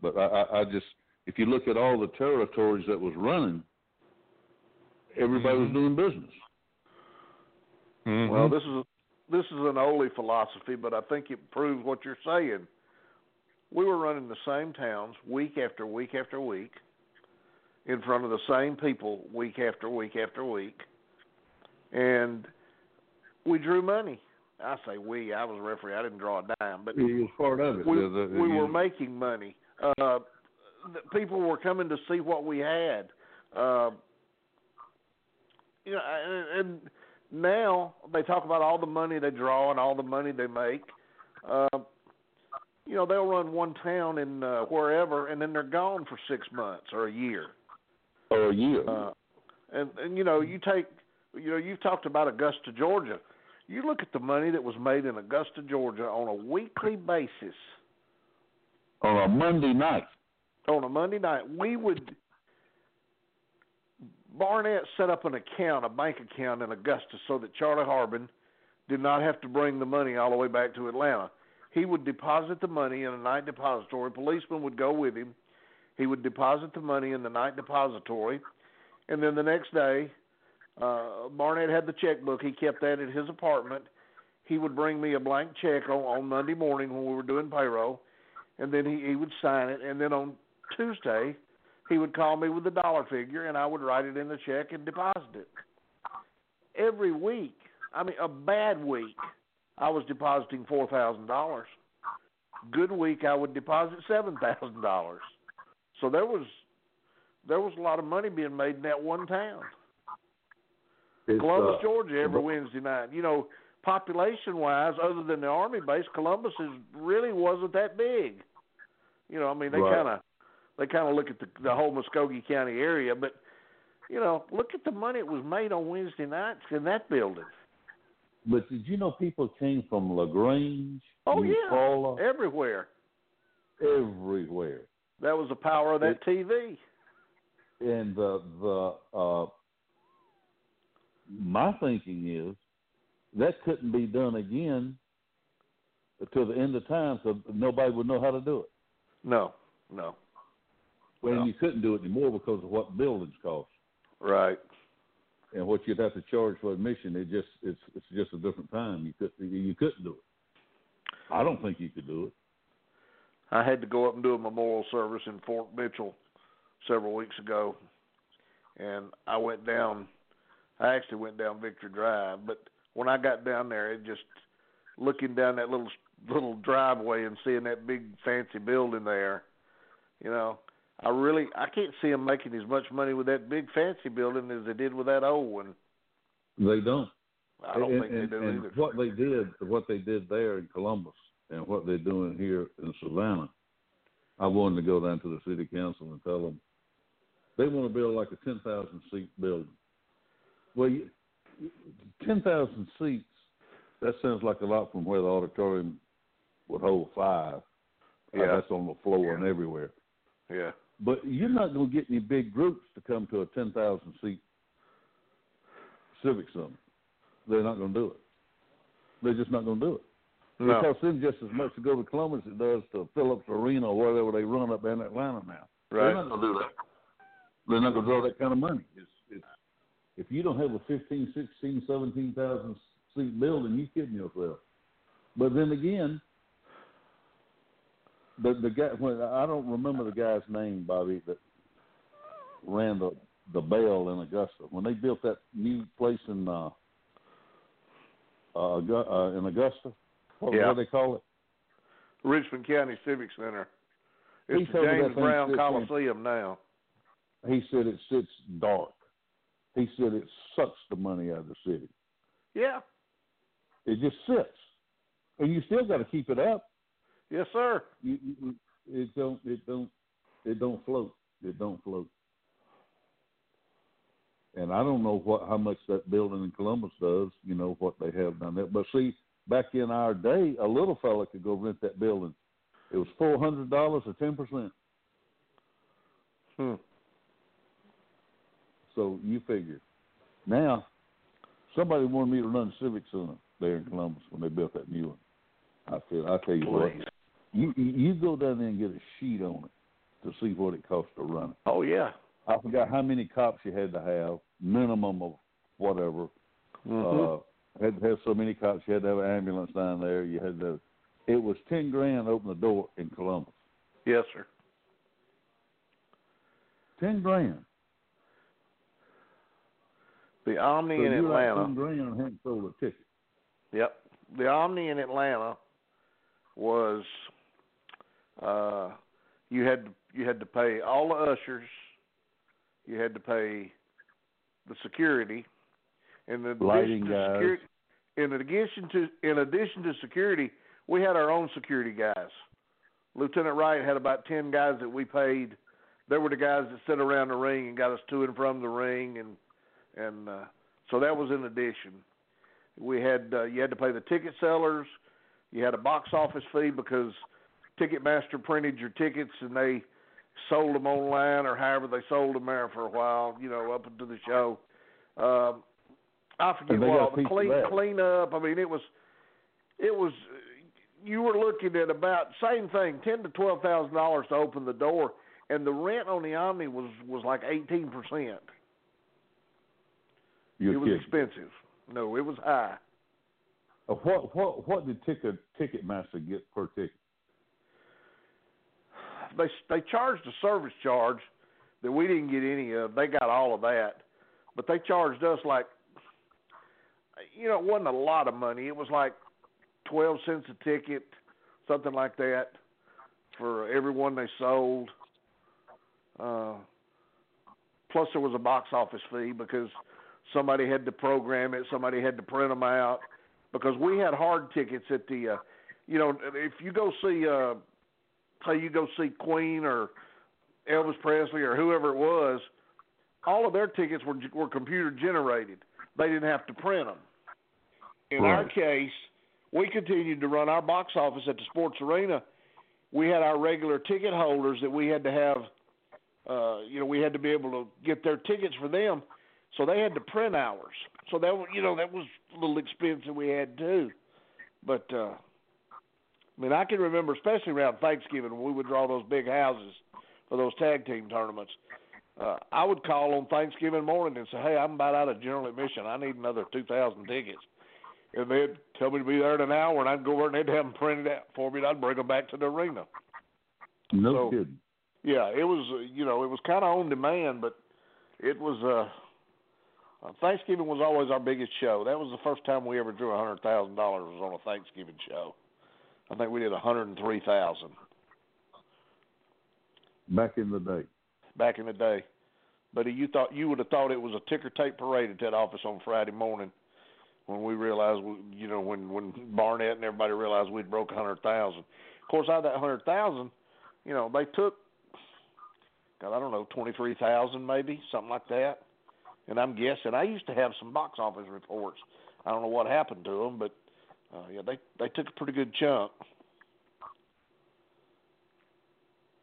but I, I, I just if you look at all the territories that was running, everybody was Mhm. doing business. Mm-hmm. Well, this is this is an Ole philosophy, but I think it proves what you're saying. We were running the same towns week after week after week, in front of the same people week after week after week, and we drew money. I say we. I was a referee. I didn't draw a dime, but He was part of it. we, The- the- we you- were making money. Uh, the people were coming to see what we had. Uh, you know, and, and now they talk about all the money they draw and all the money they make. Uh, you know, they'll run one town in uh, wherever, and then they're gone for six months or a year. or a year. Uh, and and you know, you take, you know, you've talked about Augusta, Georgia. You look at the money that was made in Augusta, Georgia, on a weekly basis. on a Monday night. On a Monday night, we would Barnett set up an account, a bank account in Augusta, so that Charlie Harbin did not have to bring the money all the way back to Atlanta. He would deposit the money in a night depository. Policemen would go with him. He would deposit the money in the night depository, and then the next day, uh, Barnett had the checkbook. He kept that at his apartment. He would bring me a blank check on, on Monday morning when we were doing payroll, and then he, he would sign it. And then on Tuesday, he would call me with the dollar figure, and I would write it in the check and deposit it. Every week, I mean, a bad week, I was depositing four thousand dollars. Good week, I would deposit seven thousand dollars. So there was there was a lot of money being made in that one town. It's, Columbus, uh, Georgia, every Wednesday night. You know, population wise, other than the army base, Columbus is really wasn't that big. You know, I mean, they Right. kind of they kind of look at the the whole Muscogee County area, but you know, look at the money that was made on Wednesday nights in that building. But did you know people came from Lagrange, Oh yeah, Eufaula, everywhere. everywhere, That was the power of that TV. and the the uh, my thinking is that couldn't be done again until the end of time, so nobody would know how to do it. No, no, Well, No. you couldn't do it anymore because of what buildings cost right. and what you'd have to charge for admission. It just it's it's just a different time. You could you couldn't do it. I don't think you could do it. I had to go up and do a memorial service in Fort Mitchell several weeks ago, and I went down. I actually went down Victory Drive, but when I got down there, it just looking down that little little driveway and seeing that big fancy building there, you know, I really I can't see them making as much money with that big fancy building as they did with that old one. They don't. I don't and, think and, they do and either. what they did, what they did there in Columbus, and what they're doing here in Savannah, I wanted to go down to the city council and tell them they want to build like a ten thousand seat building. Well, you, ten thousand seats. That sounds like a lot from where the auditorium would hold five. Yeah. that's on the floor and everywhere. Yeah. But you're not going to get any big groups to come to a 10,000 seat civic summit. They're not going to do it. They're just not going to do it. No. It costs them just as much to go to Columbus as it does to Phillips Arena or wherever they run up in Atlanta now. Right. They're not going to do that. They're not going to draw that kind of money. It's, it's, if you don't have a 15, 16, 17,000 seat building, you're kidding yourself. But then again, the the guy when I don't remember the guy's name, Bobby, that ran the the Bell in Augusta when they built that new place in uh, uh, uh in Augusta. What, Yeah. what do they call it? Richmond County Civic Center. He It's the told James Brown sits in- Coliseum now. He said it sits dark. He said it sucks the money out of the city. Yeah. It just sits. and you still got to keep it up. Yes, sir. You, you, it don't it don't it don't float. It don't float. And I don't know what how much that building in Columbus does. You know what they have done there. But see, back in our day, a little fella could go rent that building. It was four hundred dollars or ten percent. Hmm. So you figure. Now, somebody wanted me to run the Civic Center there in Columbus when they built that new one. I said, I tell you what, Please. You you go down there and get a sheet on it to see what it costs to run it. Oh yeah. I forgot how many cops you had to have, minimum of whatever. Mhm. Uh, had to have so many cops. You had to have an ambulance down there. You had to. It was ten grand to open the door in Columbus. yes, sir. Ten grand. The Omni so in like Atlanta. ten grand and hadn't sold a ticket. Yep. The Omni in Atlanta was uh you had to you had to pay all the ushers, you had to pay the security and the Lighting guys. security in addition to in addition to security, we had our own security guys. Lieutenant Wright had about ten guys that we paid. They were the guys that sit around the ring and got us to and from the ring and and uh so that was in addition we had uh, you had to pay the ticket sellers. You had a box office fee because Ticketmaster printed your tickets and they sold them online or however they sold them there for a while. You know, up into the show. Um, I forget what all the clean clean up. I mean, it was it was you were looking at about same thing, ten to twelve thousand dollars to open the door, and the rent on the Omni was was like eighteen percent. It was kidding. expensive. No, it was high. Uh, what what what did ticket Ticketmaster get per ticket? They they charged a service charge that we didn't get any of. They got all of that, but they charged us like, you know, it wasn't a lot of money. It was like twelve cents a ticket, something like that, for everyone they sold. Uh, plus, there was a box office fee because somebody had to program it, somebody had to print them out. Because we had hard tickets at the, uh, you know, if you go see. Uh, say you go see Queen or Elvis Presley or whoever it was, all of their tickets were were computer generated. They didn't have to print them. In our case, we continued to run our box office at the sports arena. We had our regular ticket holders that we had to have. Uh, you know, we had to be able to get their tickets for them, so they had to print ours. So that was, you know, that was a little expense that we had too. But uh, I mean, I can remember, especially around Thanksgiving, when we would draw those big houses for those tag team tournaments. Uh, I would call on Thanksgiving morning and say, "Hey, I'm about out of general admission. I need another two thousand tickets." And they'd tell me to be there in an hour, and I'd go over and they'd have them printed out for me, and I'd bring them back to the arena. No So- kidding. Yeah, it was, you know, it was kind of on demand, but it was. uh uh, Thanksgiving was always our biggest show. That was the first time we ever drew a hundred thousand dollars was on a Thanksgiving show. I think we did hundred and three thousand Back in the day. back in the day. But you thought you would have thought it was a ticker tape parade at that office on Friday morning when we realized, we, you know, when when Barnett and everybody realized we'd broke a hundred thousand. Of course, out of that hundred thousand, you know, they took, God, I don't know, twenty three thousand maybe something like that. And I'm guessing I used to have some box office reports. I don't know what happened to them, but uh, yeah, they they took a pretty good chunk.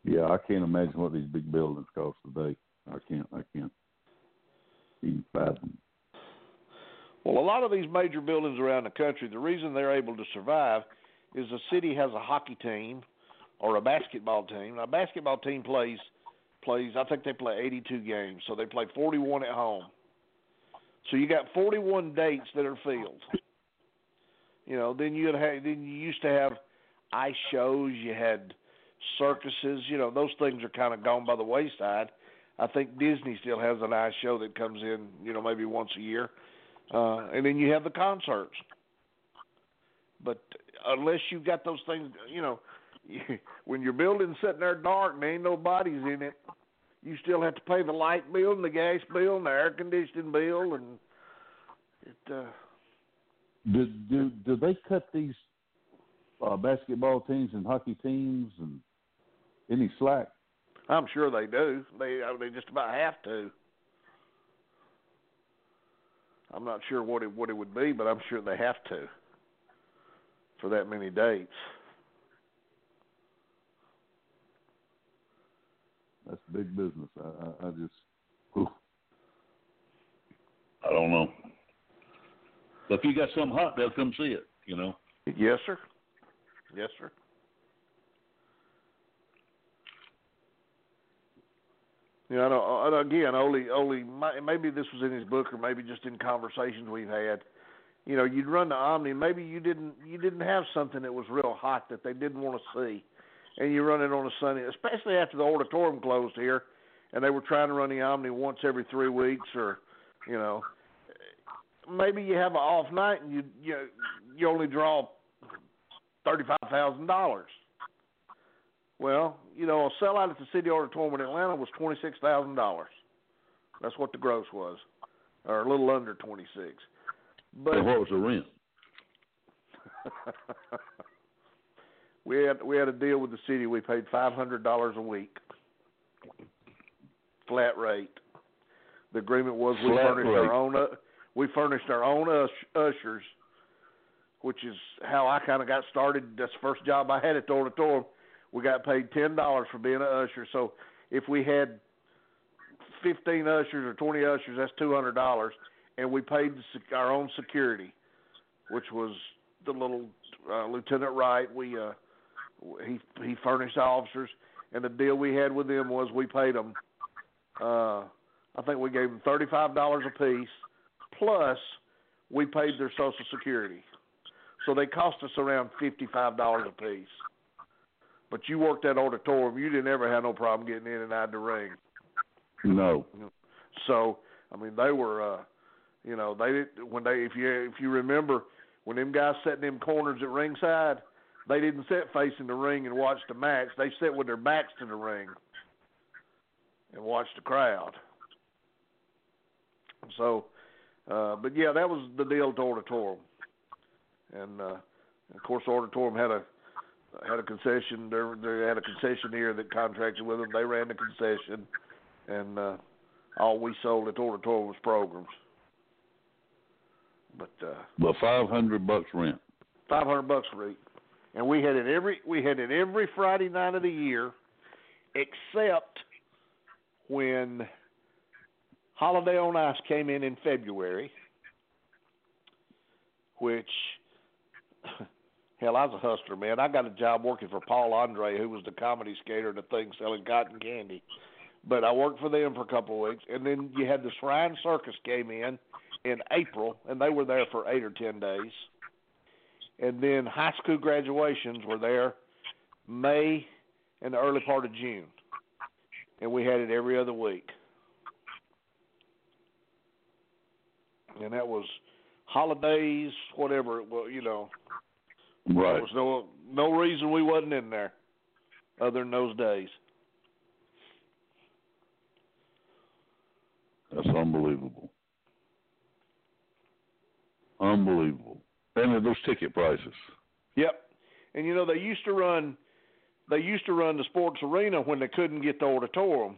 Yeah, I can't imagine what these big buildings cost today. I can't. I can't even fathom. Well, a lot of these major buildings around the country, the reason they're able to survive is the city has a hockey team or a basketball team. Now, a basketball team plays plays. I think they play 82 games, so they play 41 at home. So you got 41 dates that are filled. You know, then you had then you used to have ice shows. You had circuses. You know, those things are kind of gone by the wayside. I think Disney still has an ice show that comes in. You know, maybe once a year. Uh, and then you have the concerts. But unless you've got those things, you know, when your building's sitting there dark and ain't no bodies in it, you still have to pay the light bill and the gas bill and the air conditioning bill, and it. uh Do do do they cut these uh, basketball teams and hockey teams and any slack? I'm sure they do. They I mean, they just about have to. I'm not sure what it what it would be, but I'm sure they have to for that many dates. That's big business. I, I, I just, whew. I don't know. But if you got something hot, they'll come see it. You know. Yes, sir. Yes, sir. You know, don't- again, only, only maybe this was in his book, or maybe just in conversations we've had. You know, you'd run the Omni. Maybe you didn't, you didn't have something that was real hot that they didn't want to see, and you run it on a Sunday, especially after the auditorium closed here, and they were trying to run the Omni once every three weeks, or, you know, maybe you have an off night and you you you only draw thirty five thousand dollars. Well, you know, a sellout at the City Auditorium in Atlanta was twenty six thousand dollars. That's what the gross was, or a little under twenty six. But And what was the rent? we had we had a deal with the city. We paid five hundred dollars a week, flat rate. The agreement was we Flat furnished rate. our own uh, we furnished our own ush- ushers, which is how I kind of got started. That's the first job I had at the auditorium. We got paid ten dollars for being an usher. So if we had fifteen ushers or twenty ushers, that's two hundred dollars, and we paid our own security, which was the little uh, Lieutenant Wright. We uh, he he furnished officers, and the deal we had with them was we paid them. Uh, I think we gave them thirty five dollars a piece, plus we paid their Social Security. So they cost us around fifty five dollars a piece. But you worked that auditorium, you didn't ever have no problem getting in and out of the ring. No. So I mean, they were, uh, you know, they did when they if you if you remember when them guys sat in them corners at ringside, they didn't sit facing the ring and watch the match. They sat with their backs to the ring and watched the crowd. So, uh, but yeah, that was the deal to auditorium, and uh, of course, auditorium had a had a concession. They they had a concessionaire that contracted with them. They ran the concession, and uh, all we sold at auditorium was programs. But uh, But five hundred bucks rent. five hundred bucks week, and we had it every we had it every Friday night of the year, except when Holiday on Ice came in in February, which hell, I was a hustler, man. I got a job working for Paul Andre, who was the comedy skater, and the thing selling cotton candy. But I worked for them for a couple of weeks, and then you had the Shrine Circus came in in April, and they were there for eight or ten days. And then high school graduations were there May and the early part of June, and we had it every other week. And that was holidays, whatever it was, you know. Right. There was no no reason we wasn't in there, other than those days. That's unbelievable. Unbelievable. And those ticket prices. Yep. And you know they used to run they used to run the sports arena when they couldn't get the auditorium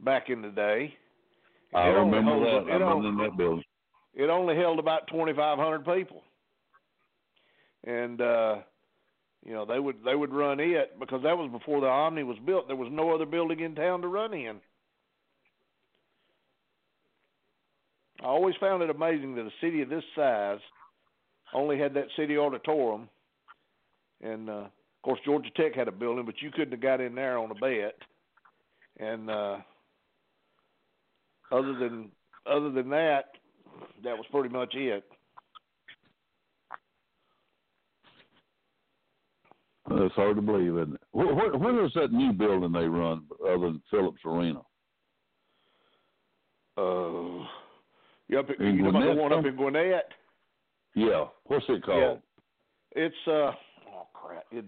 back in the day. I remember that. I remember only- that building. It only held about twenty five hundred people. And uh you know, they would they would run it because that was before the Omni was built. There was no other building in town to run in. I always found it amazing that a city of this size only had that city auditorium. And uh, of course, Georgia Tech had a building, but you couldn't have got in there on a bet. And uh, other than other than that, that was pretty much it. It's hard to believe, isn't it? Where, where, is that new building they run other than Phillips Arena? Uh, you up, In you know the one up in Gwinnett? Yeah. What's it called? It's uh oh crap, it,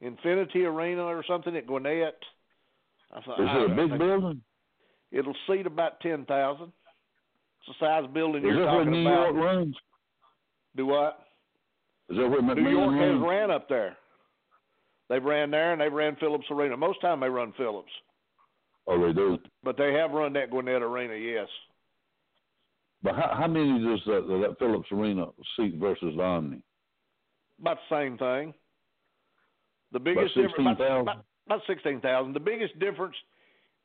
Infinity Arena or something at Gwinnett. I thought, Is I, it a big building? It'll seat about ten thousand. It's the size building Is you're talking New about. York runs? Do what? Is that where New York McMahon has ran? up there. They've ran there and they've ran Phillips Arena. Most time they run Phillips, Oh, they do. but they have run that Gwinnett Arena. Yes, But how, how many does that, that Phillips Arena seat versus the Omni? about the same thing. The biggest About difference about, 16,000? about, about sixteen thousand. The biggest difference,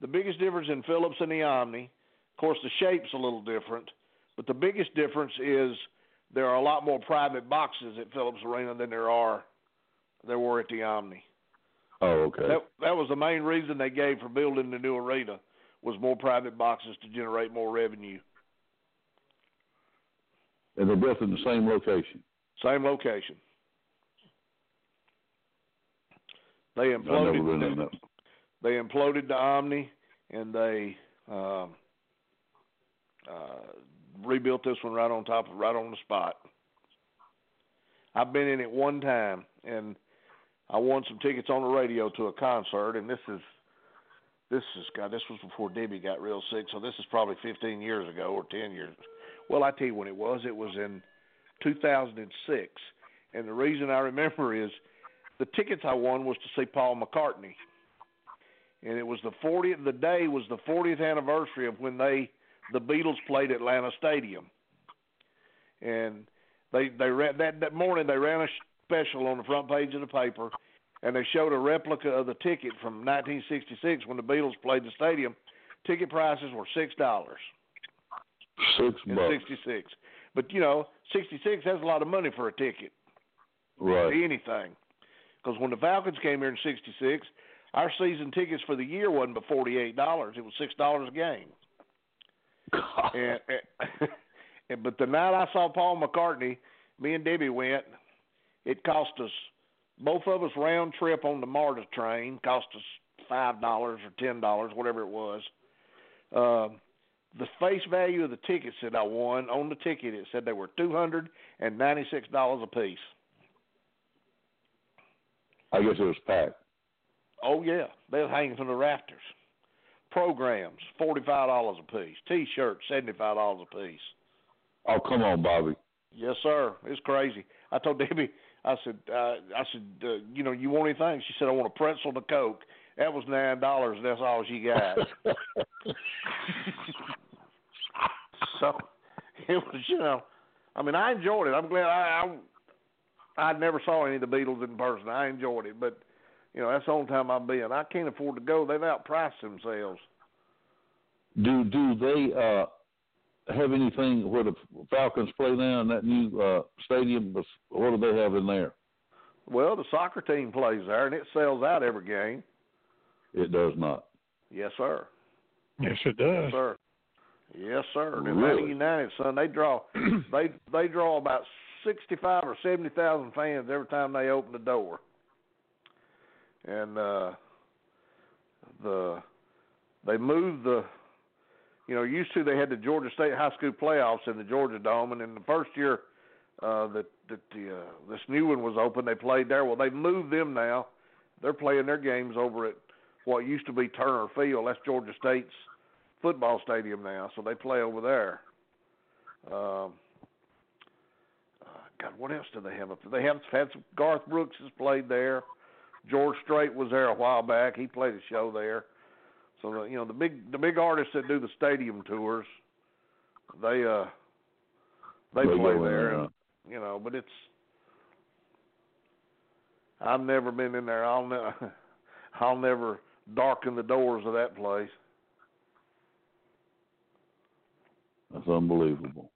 the biggest difference in Phillips and the Omni. Of course, the shape's a little different, but the biggest difference is there are a lot more private boxes at Phillips Arena than there are there were at the Omni. Oh, okay. That that was the main reason they gave for building the new arena was more private boxes to generate more revenue. and they're both in the same location. Same location. They I've never imploded. They imploded the Omni, and they um, uh, rebuilt this one right on top of right on the spot. I've been in it one time, and I won some tickets on the radio to a concert, and this is this is God. This was before Debbie got real sick, so this is probably 15 years ago or 10 years. Well, I tell you when it was. It was in 2006, and the reason I remember is the tickets I won was to see Paul McCartney, and it was the 40th. The day was the 40th anniversary of when they the Beatles played Atlanta Stadium, and they they ran that that morning they ran a special on the front page of the paper, and they showed a replica of the ticket from 1966 when the Beatles played the stadium. Ticket prices were six dollars Six in bucks. '66, but you know, '66 that's a lot of money for a ticket Right. anything. Because when the Falcons came here in '66, our season tickets for the year wasn't but forty eight dollars. It was six dollars a game. And, and, and but the night I saw Paul McCartney, me and Debbie went. It cost us both of us round trip on the MARTA train. Cost us five dollars or ten dollars, whatever it was. Um, the face value of the tickets that I won on the ticket, it said they were two hundred and ninety six dollars a piece. I guess it was packed. Oh yeah, they was hanging from the rafters. Programs, forty five dollars a piece. T shirts, seventy five dollars a piece. Oh, come on, Bobby. Yes, sir. It's crazy. I told Debbie, I said, uh, I said, uh, you know, you want anything? She said, I want a pretzel and a coke. That was nine dollars. That's all she got. so it was, you know, I mean, I enjoyed it. I'm glad I, I, I never saw any of the Beatles in person. I enjoyed it, but you know, that's the only time I've been. I can't afford to go. They've outpriced themselves. do do they uh have anything where the Falcons play now in that new uh stadium? What do they have in there? Well, the soccer team plays there, and it sells out every game. It does not. Yes, sir. Yes, it does. Yes, sir. Yes, sir. The Really? Atlanta United, son, they draw they they draw about sixty five or seventy thousand fans every time they open the door. And uh the they moved the you know, used to they had the Georgia State High School playoffs in the Georgia Dome and in the first year uh that that the uh this new one was open, they played there. Well they moved them now. They're playing their games over at what used to be Turner Field. That's Georgia State's football stadium now, so they play over there. Um, uh, God, what else do they have up there? They have had some. Garth Brooks has played there. George Strait was there a while back. He played a show there. So you know the big the big artists that do the stadium tours, they uh they, They play there. there, And, you know, but it's I've never been in there. I'll ne- I'll never darken the doors of that place. That's unbelievable.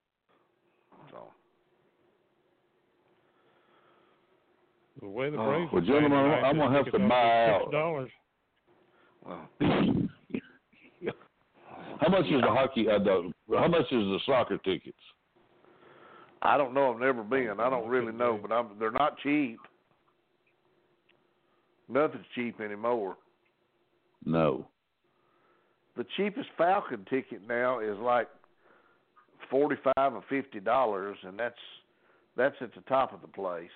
So The way the Oh. Braves. Well, gentlemen, I'm- I'm gonna have to buy out. Six dollars. well, How much is the hockey? Uh, the, how much is the soccer tickets? I don't know. I've never been. I don't really know, but I'm, they're not cheap. Nothing's cheap anymore. No. The cheapest Falcon ticket now is like forty-five or fifty dollars, and that's that's at the top of the place.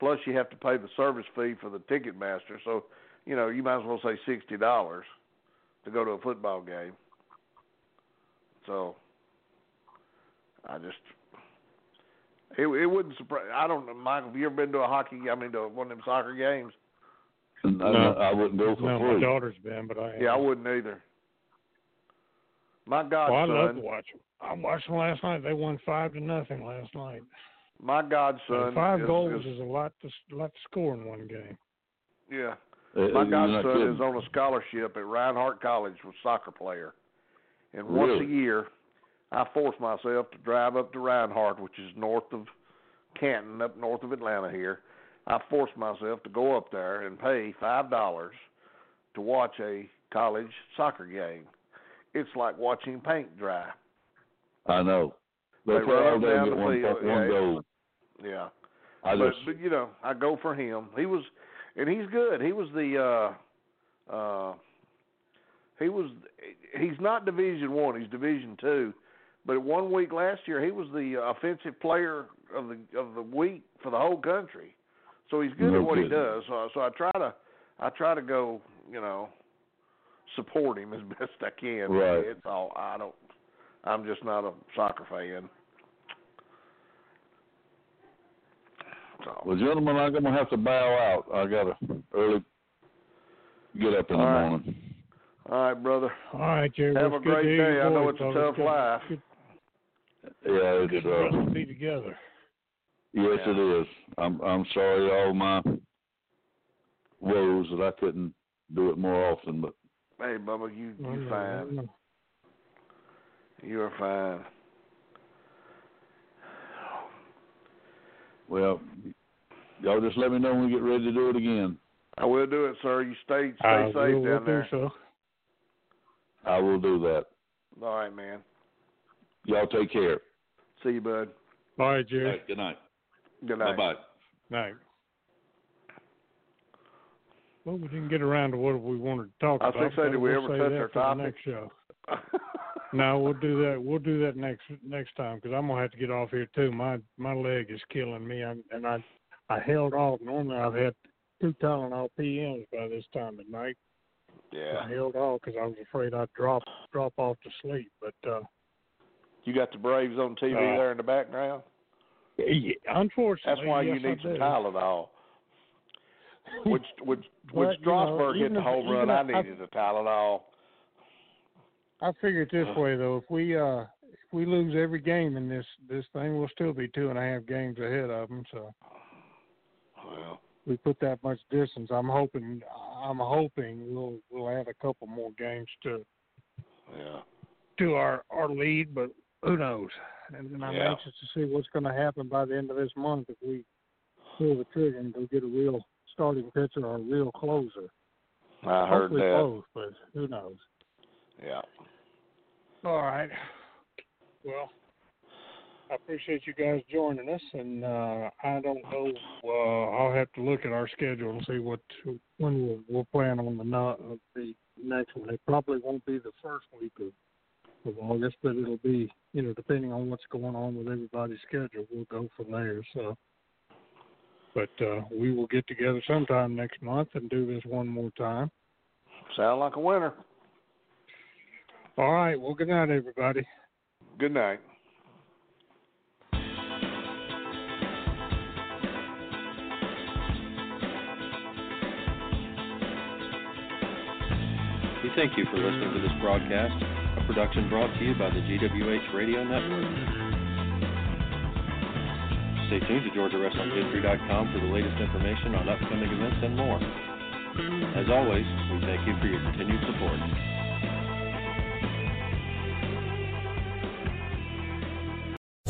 Plus, you have to pay the service fee for the ticket master. So, you know, you might as well say sixty dollars to go to a football game. So, I just It, it wouldn't surprise. I don't know, Michael. Have you ever been to a hockey? I mean, to one of them soccer games? No, No. I wouldn't go for No, free. my daughter's been, but I Yeah, I wouldn't either. My Well, I love to watch them. I watched them last night. They won five to nothing last night. My So godson, five is, goals is, is a lot to a lot to score in one game. yeah. Uh, My godson is on a scholarship at Reinhardt College with a soccer player, and once a year, I force myself to drive up to Reinhardt, which is north of Canton, up north of Atlanta here. I force myself to go up there and pay five dollars to watch a college soccer game. It's like watching paint dry. I know. They, They play all run down get the one, field, one yeah. Yeah. I but, just but you know, I go for him. He was, and he's good. He was the, uh, uh, he was. He's not Division One. He's Division Two. But one week last year, he was the offensive player of the of the week for the whole country. So he's good No at what he does. So, so I try to, I try to go, you know, support him as best I can. Right. It's all. I don't. I'm just not a soccer fan. So. well, gentlemen, I'm gonna have to bow out. I gotta early get up in the All right. morning. All right, brother. All right, Jerry. Have a great to day. I know it's a tough good, life. Good, Yeah, it's for us uh, to be together. yes, Yeah. it is. I'm I'm sorry all my woes that I couldn't do it more often, but Hey, Bubba, you I you know, I fine. You are fine. Well, y'all just let me know when we get ready to do it again. I will do it, sir. You stay stay I safe will, down there. so. I will do that. All right, man. Y'all take care. See you, bud. All right, Jerry. All right, good night. Good night. Bye bye. Night. Well, we didn't get around to what we wanted to talk I was about. gonna say, did we we'll ever touch our topic? Next show. No, we'll do that. We'll do that next next time because I'm gonna have to get off here too. My my leg is killing me, I'm, and I I held off. Normally I've had two Tylenol PMs by this time at night. yeah. I held off because I was afraid I'd drop drop off to sleep. But uh, You got the Braves on TV Uh, there in the background. yeah, unfortunately, That's why yes, you need I some do. Tylenol. Which which when But, you know, Strasburg hit the home run, I I- needed a Tylenol. I figure it this way though, if we uh if we lose every game in this this thing, we'll still be two and a half games ahead of them. So Well, we put that much distance. I'm hoping I'm hoping we'll we'll add a couple more games to yeah. to our our lead, but who knows? And then I'm Yeah. anxious to see what's going to happen by the end of this month if we pull the trigger and go get a real starting pitcher or a real closer. I heard Hopefully that. both, but who knows? Yeah. All right. Well, I appreciate you guys joining us, and uh, I don't know. Uh, I'll have to look at our schedule and see what when we'll, we'll plan on the not of the next one. It probably won't be the first week of of August, but it'll be you know depending on what's going on with everybody's schedule. We'll go from there. So. But uh, we will get together sometime next month and do this one more time. Sound like a winner. All right. Well, good night, everybody. Good night. We thank you for listening to this broadcast, a production brought to you by the GWH Radio Network. Stay tuned to GeorgiaWrestlingHistory.com for the latest information on upcoming events and more. As always, we thank you for your continued support.